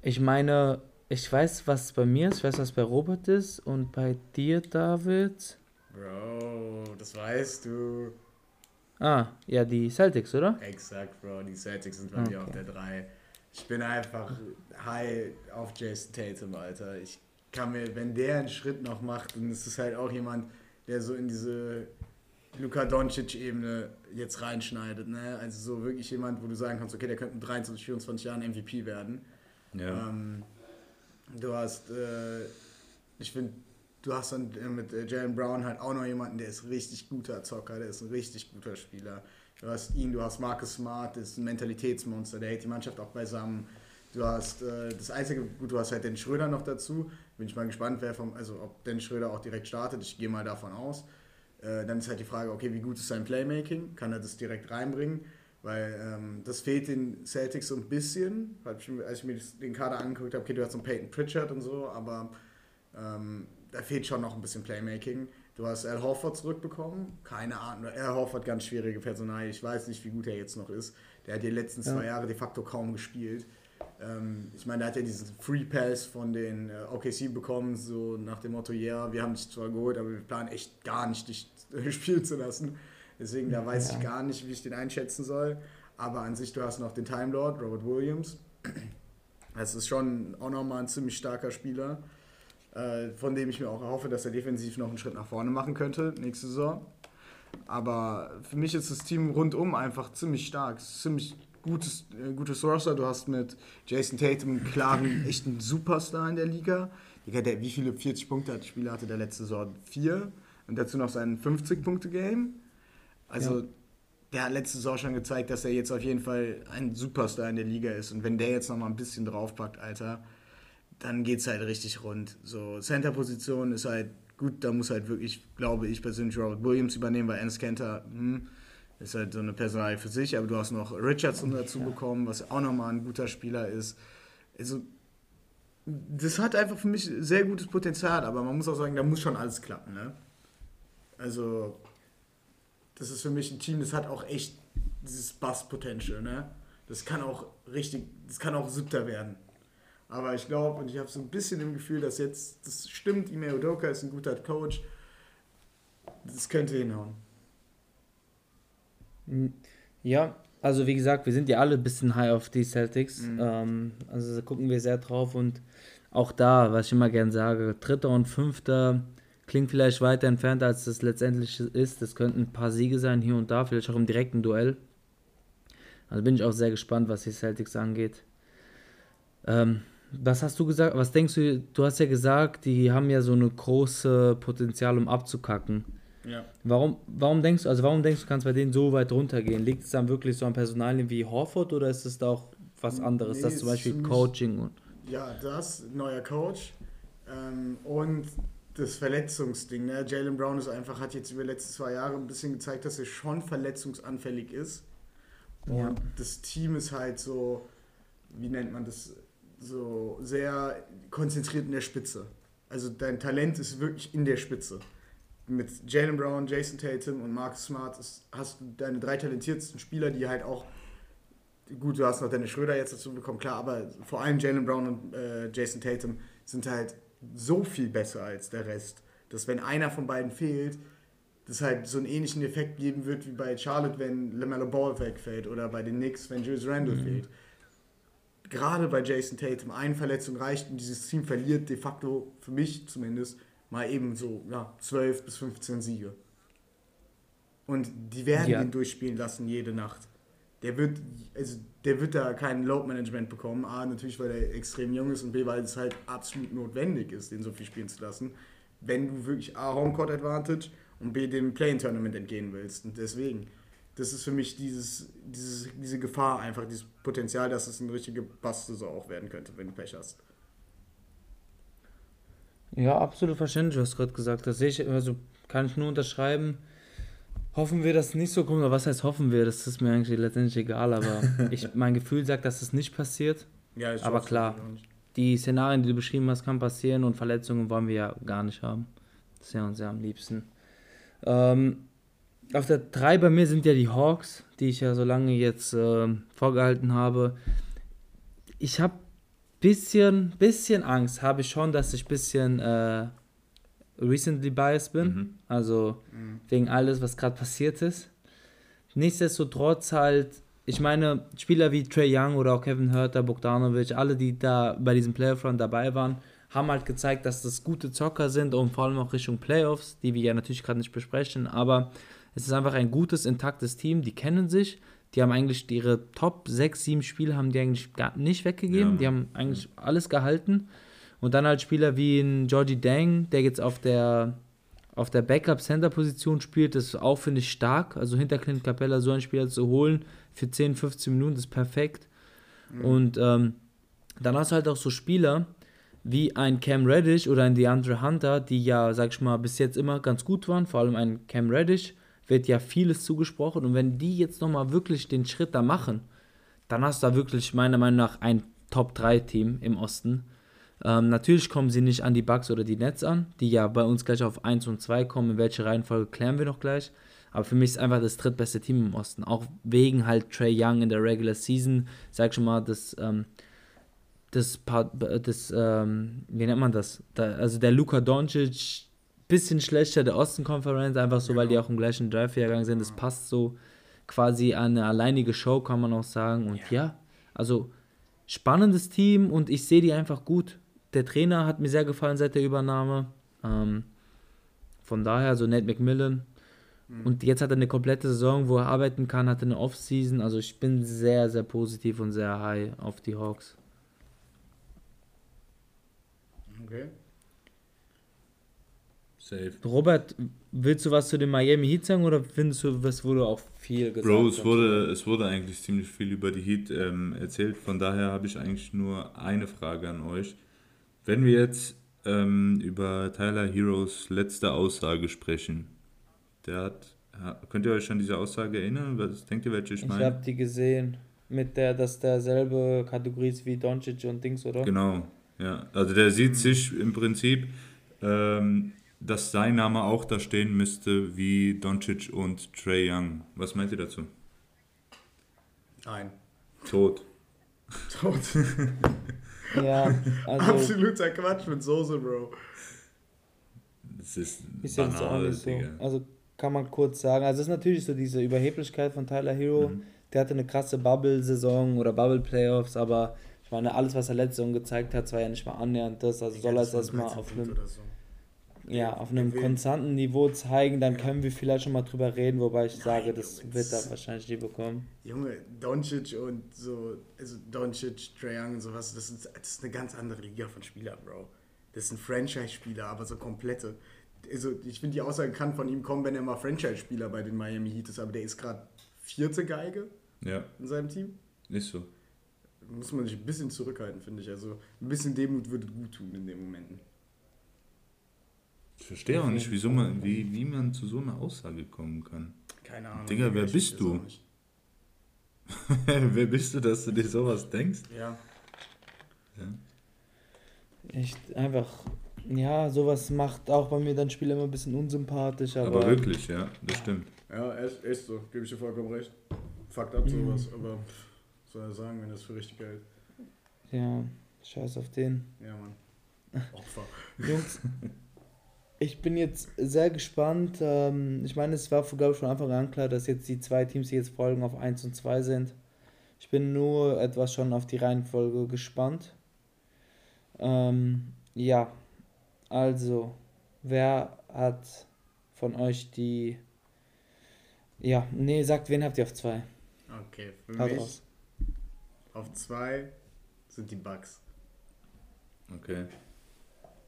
Ich meine, ich weiß, was bei mir ist, ich weiß, was bei Robert ist und bei dir, David. Bro, das weißt du. Ah, ja, die Celtics, oder? Exakt, Bro. Die Celtics sind bei mir Okay. auf der 3. Ich bin einfach high auf Jason Tatum, Alter. Ich kann mir, wenn der einen Schritt noch macht, dann ist es halt auch jemand, der so in diese Luka Doncic-Ebene jetzt reinschneidet. Ne? Also so wirklich jemand, wo du sagen kannst, okay, der könnte in 23, 24 Jahren MVP werden. Ja. Ähm, du hast, äh, ich finde, du hast dann äh, mit äh, Jalen Brown halt auch noch jemanden, der ist richtig guter Zocker, der ist ein richtig guter Spieler. Du hast ihn, du hast Marcus Smart, der ist ein Mentalitätsmonster, der hält die Mannschaft auch beisammen. Du hast äh, das einzige, gut, du hast halt den Schröder noch dazu. Bin ich mal gespannt, wer vom, also ob Dennis Schröder auch direkt startet. Ich gehe mal davon aus. Äh, dann ist halt die Frage, okay, wie gut ist sein Playmaking? Kann er das direkt reinbringen? Weil ähm, das fehlt den Celtics so ein bisschen. Als ich mir den Kader angeguckt habe, okay, du hast so einen Peyton Pritchard und so, aber ähm, da fehlt schon noch ein bisschen Playmaking. Du hast Al Horford zurückbekommen. Keine Ahnung. Al Horford ganz schwierige Personalie. Ich weiß nicht, wie gut er jetzt noch ist. Der hat die letzten Ja. zwei Jahre de facto kaum gespielt. Ähm, ich meine, da hat er diesen Free Pass von den äh, OKC bekommen, so nach dem Motto, ja, wir haben dich zwar geholt, aber wir planen echt gar nicht, dich äh, [laughs] spielen zu lassen. Deswegen, da weiß Ja. ich gar nicht, wie ich den einschätzen soll. Aber an sich, du hast noch den Time Lord, Robert Williams. Das ist schon auch nochmal ein ziemlich starker Spieler, äh, von dem ich mir auch erhoffe, dass er defensiv noch einen Schritt nach vorne machen könnte nächste Saison. Aber für mich ist das Team rundum einfach ziemlich stark. Ziemlich gutes, äh, gutes Roster. Du hast mit Jason Tatum einen klaren, echten Superstar in der Liga. Digga, der, wie viele 40 Punkte hat Spieler hatte der letzte Saison? Vier. Und dazu noch sein 50-Punkte-Game. Also, Ja. der hat letzte Saison schon gezeigt, dass er jetzt auf jeden Fall ein Superstar in der Liga ist. Und wenn der jetzt noch mal ein bisschen draufpackt, Alter, dann geht's halt richtig rund. So, Center-Position ist halt gut, da muss halt wirklich, glaube ich, persönlich Robert Williams übernehmen, weil Enes Kanter, hm, ist halt so eine Personalie für sich, aber du hast noch Richardson dazu bekommen, was auch nochmal ein guter Spieler ist. Also, das hat einfach für mich sehr gutes Potenzial, aber man muss auch sagen, da muss schon alles klappen, ne? Also, das ist für mich ein Team, das hat auch echt dieses Bust-Potential, ne? Das kann auch richtig, das kann auch siebter werden. Aber ich glaube, und ich habe so ein bisschen im Gefühl, dass jetzt, das stimmt, Ime Udoka ist ein guter Coach, das könnte hinhauen. Mm, Ja, also wie gesagt, wir sind ja alle ein bisschen high auf die Celtics. Mhm. Ähm, also da gucken wir sehr drauf und auch da, was ich immer gern sage, dritter und fünfter klingt vielleicht weiter entfernt, als das letztendlich ist. Das könnten ein paar Siege sein hier und da, vielleicht auch im direkten Duell. Also bin ich auch sehr gespannt, was die Celtics angeht. Ähm, was hast du gesagt? Was denkst du? Du hast ja gesagt, die haben ja so eine große Potenzial, um abzukacken. Ja. Warum, warum denkst du, also warum denkst du, kannst bei denen so weit runtergehen? Liegt es dann wirklich so an Personalien wie Horford oder ist es da auch was anderes? Nee, das es zum Beispiel Coaching und. Ja, das, neuer Coach. Ähm, und das Verletzungsding. Ne? Jalen Brown ist einfach, hat jetzt über die letzten zwei Jahre ein bisschen gezeigt, dass er schon verletzungsanfällig ist. Und Ja. das Team ist halt so, wie nennt man das, so sehr konzentriert in der Spitze. Also dein Talent ist wirklich in der Spitze. Mit Jalen Brown, Jason Tatum und Marcus Smart ist, hast du deine drei talentiertesten Spieler, die halt auch gut, du hast noch Dennis Schröder jetzt dazu bekommen, klar, aber vor allem Jalen Brown und äh, Jason Tatum sind halt so viel besser als der Rest, dass wenn einer von beiden fehlt, das halt so einen ähnlichen Effekt geben wird wie bei Charlotte, wenn LaMelo Ball wegfällt oder bei den Knicks, wenn Julius Randle Mhm. fehlt. Gerade bei Jason Tatum, eine Verletzung reicht und dieses Team verliert de facto, für mich zumindest, mal eben so ja, 12 bis 15 Siege. Und die werden Ja. ihn durchspielen lassen jede Nacht. Der wird, also der wird da kein Load-Management bekommen. A, natürlich, weil er extrem jung ist und B, weil es halt absolut notwendig ist, den so viel spielen zu lassen. wenn du wirklich A, Homecourt Advantage und B, dem Play-In-Tournament entgehen willst. Und deswegen, das ist für mich dieses, dieses, diese Gefahr, einfach dieses Potenzial, dass es eine richtige Bass-Saison auch werden könnte, wenn du Pech hast. Ja, absolut verständlich, was du gerade gesagt hast. Ich, also kann ich nur unterschreiben. Hoffen wir, dass es nicht so kommt. Oder was heißt hoffen wir? Das ist mir eigentlich letztendlich egal. Aber [laughs] ich, mein Gefühl sagt, dass es nicht passiert. Ja, ich aber klar, die Szenarien, die du beschrieben hast, kann passieren und Verletzungen wollen wir ja gar nicht haben. Das ist ja uns ja am liebsten. Ähm, auf der 3 bei mir sind ja die Hawks, die ich ja so lange jetzt ähm, vorgehalten habe. Ich habe bisschen, bisschen Angst, habe ich schon, dass ich bisschen äh, recently biased bin. Mhm. Also wegen alles, was gerade passiert ist. Nichtsdestotrotz halt, ich meine, Spieler wie Trey Young oder auch Kevin Herter, Bogdanovic, alle, die da bei diesem Playoff-Run dabei waren, haben halt gezeigt, dass das gute Zocker sind und vor allem auch Richtung Playoffs, die wir ja natürlich gerade nicht besprechen, aber es ist einfach ein gutes, intaktes Team, die kennen sich, die haben eigentlich ihre Top 6, 7 Spiele haben die eigentlich gar nicht weggegeben, Ja. die haben eigentlich alles gehalten und dann halt Spieler wie ein Georgie Dang, der jetzt auf der auf der Backup-Center-Position spielt, das ist auch, finde ich, stark. Also hinter Clint Capella so einen Spieler zu holen für 10, 15 Minuten ist perfekt. Und ähm, dann hast du halt auch so Spieler wie ein Cam Reddish oder ein DeAndre Hunter, die ja, sag ich mal, bis jetzt immer ganz gut waren. Vor allem ein Cam Reddish wird ja vieles zugesprochen. Und wenn die jetzt nochmal wirklich den Schritt da machen, dann hast du da wirklich meiner Meinung nach ein Top-3-Team im Osten. Ähm, natürlich kommen sie nicht an die Bucks oder die Nets an, die ja bei uns gleich auf 1 und 2 kommen. In welche Reihenfolge klären wir noch gleich. Aber für mich ist einfach das drittbeste Team im Osten. Auch wegen halt Trey Young in der Regular Season. Sag schon mal, das, ähm, das, Part- das ähm, wie nennt man das? Da, also der Luka Doncic, bisschen schlechter der Osten-Konferenz, einfach so, weil die auch im gleichen Drive-Jahrgang sind. Das passt so quasi an eine alleinige Show, kann man auch sagen. Und ja, also spannendes Team und ich sehe die einfach gut. Der Trainer hat mir sehr gefallen seit der Übernahme. Ähm, von daher, so Nate McMillan. Und jetzt hat er eine komplette Saison, wo er arbeiten kann, hat eine Offseason. Also ich bin sehr, sehr positiv und sehr high auf die Hawks. Okay. Safe. Robert, willst du was zu den Miami Heat sagen oder findest du, was wurde auch viel gesagt? Bro, es wurde, es wurde eigentlich ziemlich viel über die Heat ähm, erzählt. Von daher habe ich eigentlich nur eine Frage an euch. Wenn wir jetzt ähm, über Tyler Heroes letzte Aussage sprechen, der hat, ha- könnt ihr euch an diese Aussage erinnern? Was denkt ihr, welche ich Ich meine? habe die gesehen. Mit der, dass derselbe Kategorie ist wie Doncic und Dings, oder? Genau, ja. Also der sieht sich im Prinzip, ähm, dass sein Name auch da stehen müsste wie Doncic und Trey Young. Was meint ihr dazu? Nein. Tot. Tot. [laughs] Ja, also Absoluter Quatsch mit Soße, Bro. Das ist ist jetzt auch banal, nicht so. Digga. Also kann man kurz sagen. Also es ist natürlich so diese Überheblichkeit von Tyler Hero. Mhm. Der hatte eine krasse Bubble-Saison oder Bubble-Playoffs, aber ich meine, alles, was er letzte Saison gezeigt hat, war ja nicht mal annähernd das. Also soll er es erstmal auf einem, so. Ja, auf einem konstanten Niveau zeigen, dann Ja. können wir vielleicht schon mal drüber reden, wobei ich sage, das Junge, wird das- er wahrscheinlich nie bekommen. Junge, Doncic und so, also Doncic, Trae Young und sowas, das ist, das ist eine ganz andere Liga von Spielern, Bro. Das sind Franchise-Spieler, aber so komplette. Also ich finde, die Aussage kann von ihm kommen, wenn er mal Franchise-Spieler bei den Miami Heat ist, aber der ist gerade vierte Geige Ja, in seinem Team. ist so. Muss man sich ein bisschen zurückhalten, finde ich. Also ein bisschen Demut würde gut tun in den Momenten. Ich verstehe auch nicht, wieso man, wie, wie man zu so einer Aussage kommen kann. Keine Ahnung. Digga, wer bist du? [laughs] Wer bist du, dass du dir sowas denkst? Ja. Echt einfach, ja, sowas macht auch bei mir dann Spieler immer ein bisschen unsympathisch, aber, Aber, wirklich, ja, das stimmt. Ja, ist, ist so, gebe ich dir vollkommen recht. Fuckt ab sowas, aber soll er sagen, wenn er es für richtig hält? ja, scheiß auf den. Ja, Mann. [laughs] Opfer. Jungs, [laughs] ich bin jetzt sehr gespannt. Ähm, ich meine, es war, glaube ich, von Anfang an klar, dass jetzt die zwei Teams, die jetzt folgen, auf 1 und 2 sind. Ich bin nur etwas schon auf die Reihenfolge gespannt. Ähm, ja, also, wer hat von euch die. Ja, nee, sagt, wen habt ihr auf 2? Okay, für Haut mich raus. auf zwei sind die Bugs. Okay.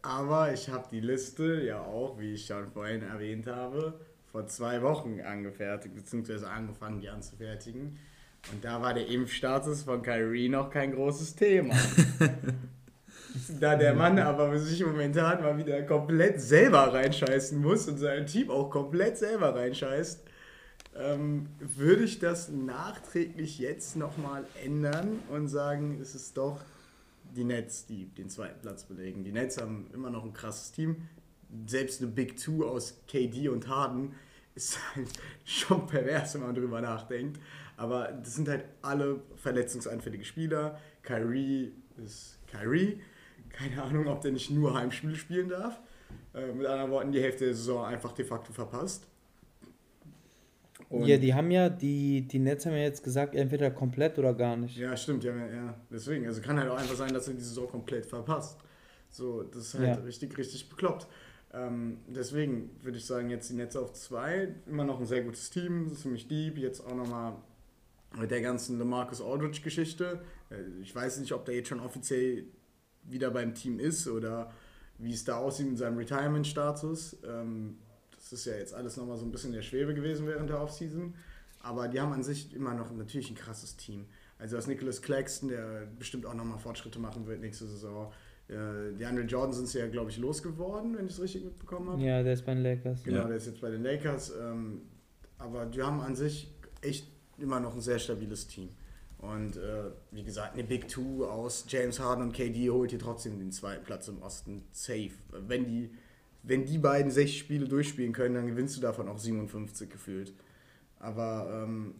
Aber ich habe die Liste ja auch, wie ich schon vorhin erwähnt habe, vor zwei Wochen angefertigt, beziehungsweise angefangen, die anzufertigen. Und da war der Impfstatus von Kyrie noch kein großes Thema. [laughs] da der Mann aber sich momentan mal wieder komplett selber reinscheißen muss und sein Team auch komplett selber reinscheißt, ähm, würde ich das nachträglich jetzt nochmal ändern und sagen, es ist doch die Nets, die den zweiten Platz belegen. Die Nets haben immer noch ein krasses Team. Selbst eine Big Two aus KD und Harden ist halt [laughs] schon pervers, wenn man drüber nachdenkt. Aber das sind halt alle verletzungsanfällige Spieler. Kyrie ist Kyrie. Keine Ahnung, ob der nicht nur Heimspiele spielen darf. Äh, mit anderen Worten, die Hälfte der Saison einfach de facto verpasst. Und ja, die haben ja, die, die Nets haben ja jetzt gesagt, entweder komplett oder gar nicht. Ja, stimmt, ja, ja. Deswegen, also kann halt auch einfach sein, dass er die Saison komplett verpasst. So, das ist halt ja. richtig, richtig bekloppt. Ähm, deswegen würde ich sagen, jetzt die Nets auf zwei. Immer noch ein sehr gutes Team, ziemlich deep. Jetzt auch nochmal mit der ganzen LeMarcus Aldridge-Geschichte. Äh, ich weiß nicht, ob der jetzt schon offiziell wieder beim Team ist oder wie es da aussieht mit seinem Retirement-Status. Ähm, das ist ja jetzt alles nochmal so ein bisschen in der Schwebe gewesen während der Offseason. Aber die haben an sich immer noch natürlich ein krasses Team. Also aus Nicholas Claxton, der bestimmt auch nochmal Fortschritte machen wird nächste Saison. Äh, die Andre Jordan sind ja, glaube ich, losgeworden, wenn ich es richtig mitbekommen habe. Ja, der ist bei den Lakers. Genau, ja. der ist jetzt bei den Lakers. Ähm, aber die haben an sich echt immer noch ein sehr stabiles Team. Und äh, wie gesagt, eine Big Two aus James Harden und KD holt hier trotzdem den zweiten Platz im Osten safe. Wenn die, wenn die beiden sechs Spiele durchspielen können, dann gewinnst du davon auch 57 gefühlt. Aber ähm,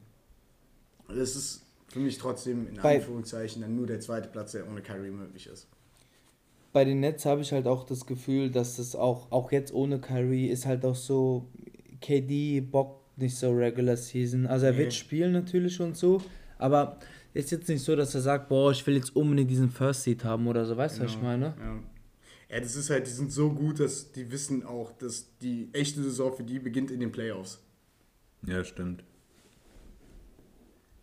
das ist für mich trotzdem in Anführungszeichen dann nur der zweite Platz, der ohne Kyrie möglich ist. Bei den Nets habe ich halt auch das Gefühl, dass das auch, auch jetzt ohne Kyrie ist halt auch so, KD bockt nicht so Regular Season. Also er nee. wird spielen natürlich und so, aber ist jetzt nicht so, dass er sagt, boah, ich will jetzt unbedingt diesen First Seed haben oder so, weißt du, genau. was ich meine? Ja. Ja, das ist halt, die sind so gut, dass die wissen auch, dass die echte Saison für die beginnt in den Playoffs. Ja, stimmt.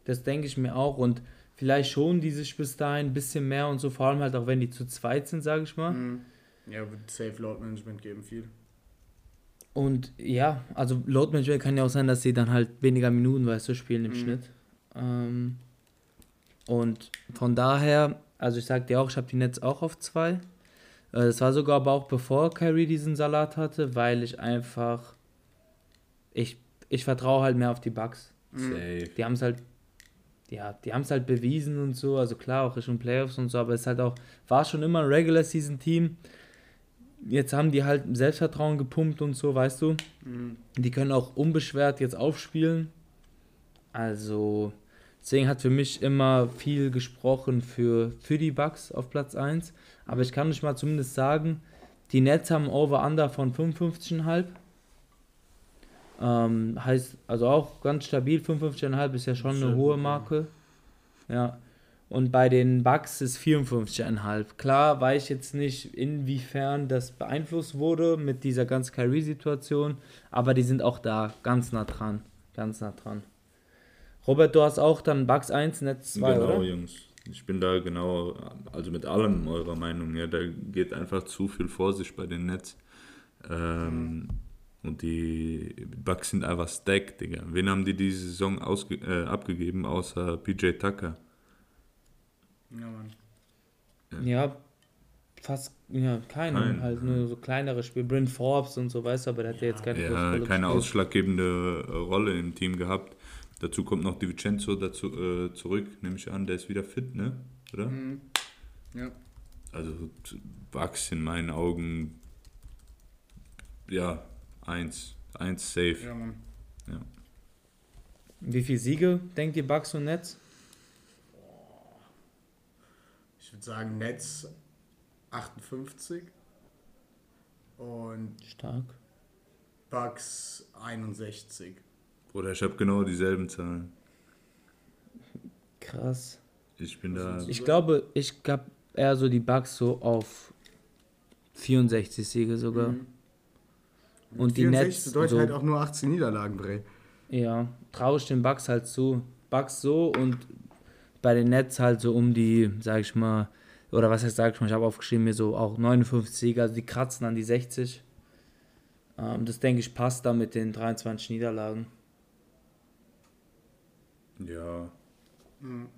Das denke ich mir auch und vielleicht schon die sich bis dahin ein bisschen mehr und so, vor allem halt auch wenn die zu zweit sind, sage ich mal. Mhm. Ja, wird Safe Load Management geben viel. Und ja, also Load Management kann ja auch sein, dass sie dann halt weniger Minuten, weißt du, spielen im mhm. Schnitt. Ähm, und von daher, also ich sag dir auch, ich habe die Netz auch auf zwei. Äh, das war sogar aber auch bevor Kyrie diesen Salat hatte, weil ich einfach, ich, ich vertraue halt mehr auf die Bugs. Mhm. Safe. Die haben es halt, ja, die haben es halt bewiesen und so, also klar auch Richtung Playoffs und so, aber es ist halt auch, war schon immer ein Regular Season Team. Jetzt haben die halt Selbstvertrauen gepumpt und so, weißt du. Mhm. Die können auch unbeschwert jetzt aufspielen. Also, Deswegen hat für mich immer viel gesprochen für, für die Bucks auf Platz 1. Aber ich kann euch mal zumindest sagen, die Nets haben Over-Under von 55,5. Ähm, heißt also auch ganz stabil, 55,5 ist ja schon eine hohe Marke. Ja. Und bei den Bucks ist 54,5. Klar weiß ich jetzt nicht, inwiefern das beeinflusst wurde mit dieser ganzen Kyrie-Situation, aber die sind auch da ganz nah dran. Ganz nah dran. Robert, du hast auch dann Bugs 1, Netz 2, genau, oder? Jungs. Ich bin da genau, also mit allem eurer Meinung. Ja, da geht einfach zu viel vor sich bei den Netz. Ähm, mhm. Und die Bugs sind einfach stacked, Digga. Wen haben die diese Saison ausge äh, abgegeben, außer PJ Tucker? Ja, Mann. Ja, ja fast ja, keinen. Kein. Halt nur so kleinere Spiele. Bryn Forbes und so, weißt du, aber der hat ja jetzt keine Ja, keine ausschlaggebende Rolle im Team gehabt. Dazu kommt noch Di Vincenzo dazu, äh, zurück, nehme ich an, der ist wieder fit, ne? Oder? Mhm. Ja. Also Bugs in meinen Augen, ja, eins. Eins safe. Ja, Mann. Ja. Wie viele Siege denkt ihr Bugs und Netz? Ich würde sagen Netz 58 und Stark. Bugs 61. Oder ich habe genau dieselben Zahlen. Krass. Ich bin da. Ich glaube, ich gab eher so die Bugs so auf 64 Siege sogar. Mhm. Und die Netz. bedeutet so, halt auch nur 18 Niederlagen, Bre. Ja, traue ich den Bugs halt zu. Bugs so und bei den Nets halt so um die, sag ich mal, oder was heißt, sag ich mal, ich habe aufgeschrieben, mir so auch 59 Siege, also die kratzen an die 60. Ähm, das denke ich passt da mit den 23 Niederlagen. Ja. Mhm.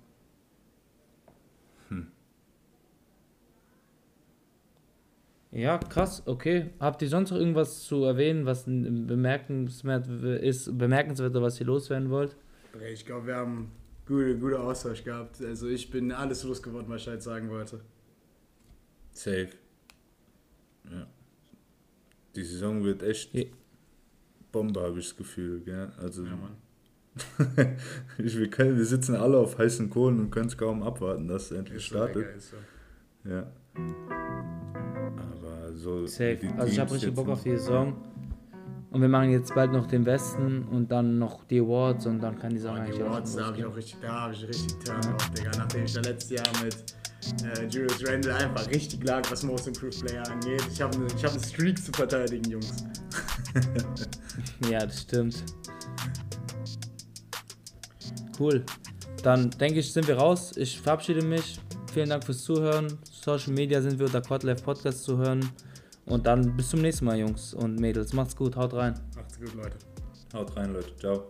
Ja, krass, okay. Habt ihr sonst noch irgendwas zu erwähnen, was bemerkenswert ist, bemerkenswert, was ihr loswerden wollt? Ich glaube, wir haben gute, gute Austausch gehabt. Also ich bin alles losgeworden, was ich halt sagen wollte. Safe. Ja. Die Saison wird echt ja. Bombe, habe ich das Gefühl. Gell? Also, ja, Mann. Ich, [laughs] wir, können, wir sitzen alle auf heißen Kohlen und können es kaum abwarten, dass es endlich ist startet. So, so. Ja so. Safe. Also ich habe richtig Bock auf die Saison. Und wir machen jetzt bald noch den Westen und dann noch die Awards und dann kann die Saison oh, eigentlich die Awards, da habe ich auch richtig, da habe ich richtig Turn auf, Digga. Nachdem ich da letztes Jahr mit äh, Julius Randle einfach richtig lag, was Most Improved Player angeht. Ich habe eine hab ne Streak zu verteidigen, Jungs. [laughs] ja, das stimmt. Cool. Dann denke ich, sind wir raus. Ich verabschiede mich. Vielen Dank fürs Zuhören. Social Media sind wir unter Quadlife Podcast zu hören. Und dann bis zum nächsten Mal, Jungs und Mädels. Macht's gut, haut rein. Macht's gut, Leute. Haut rein, Leute. Ciao.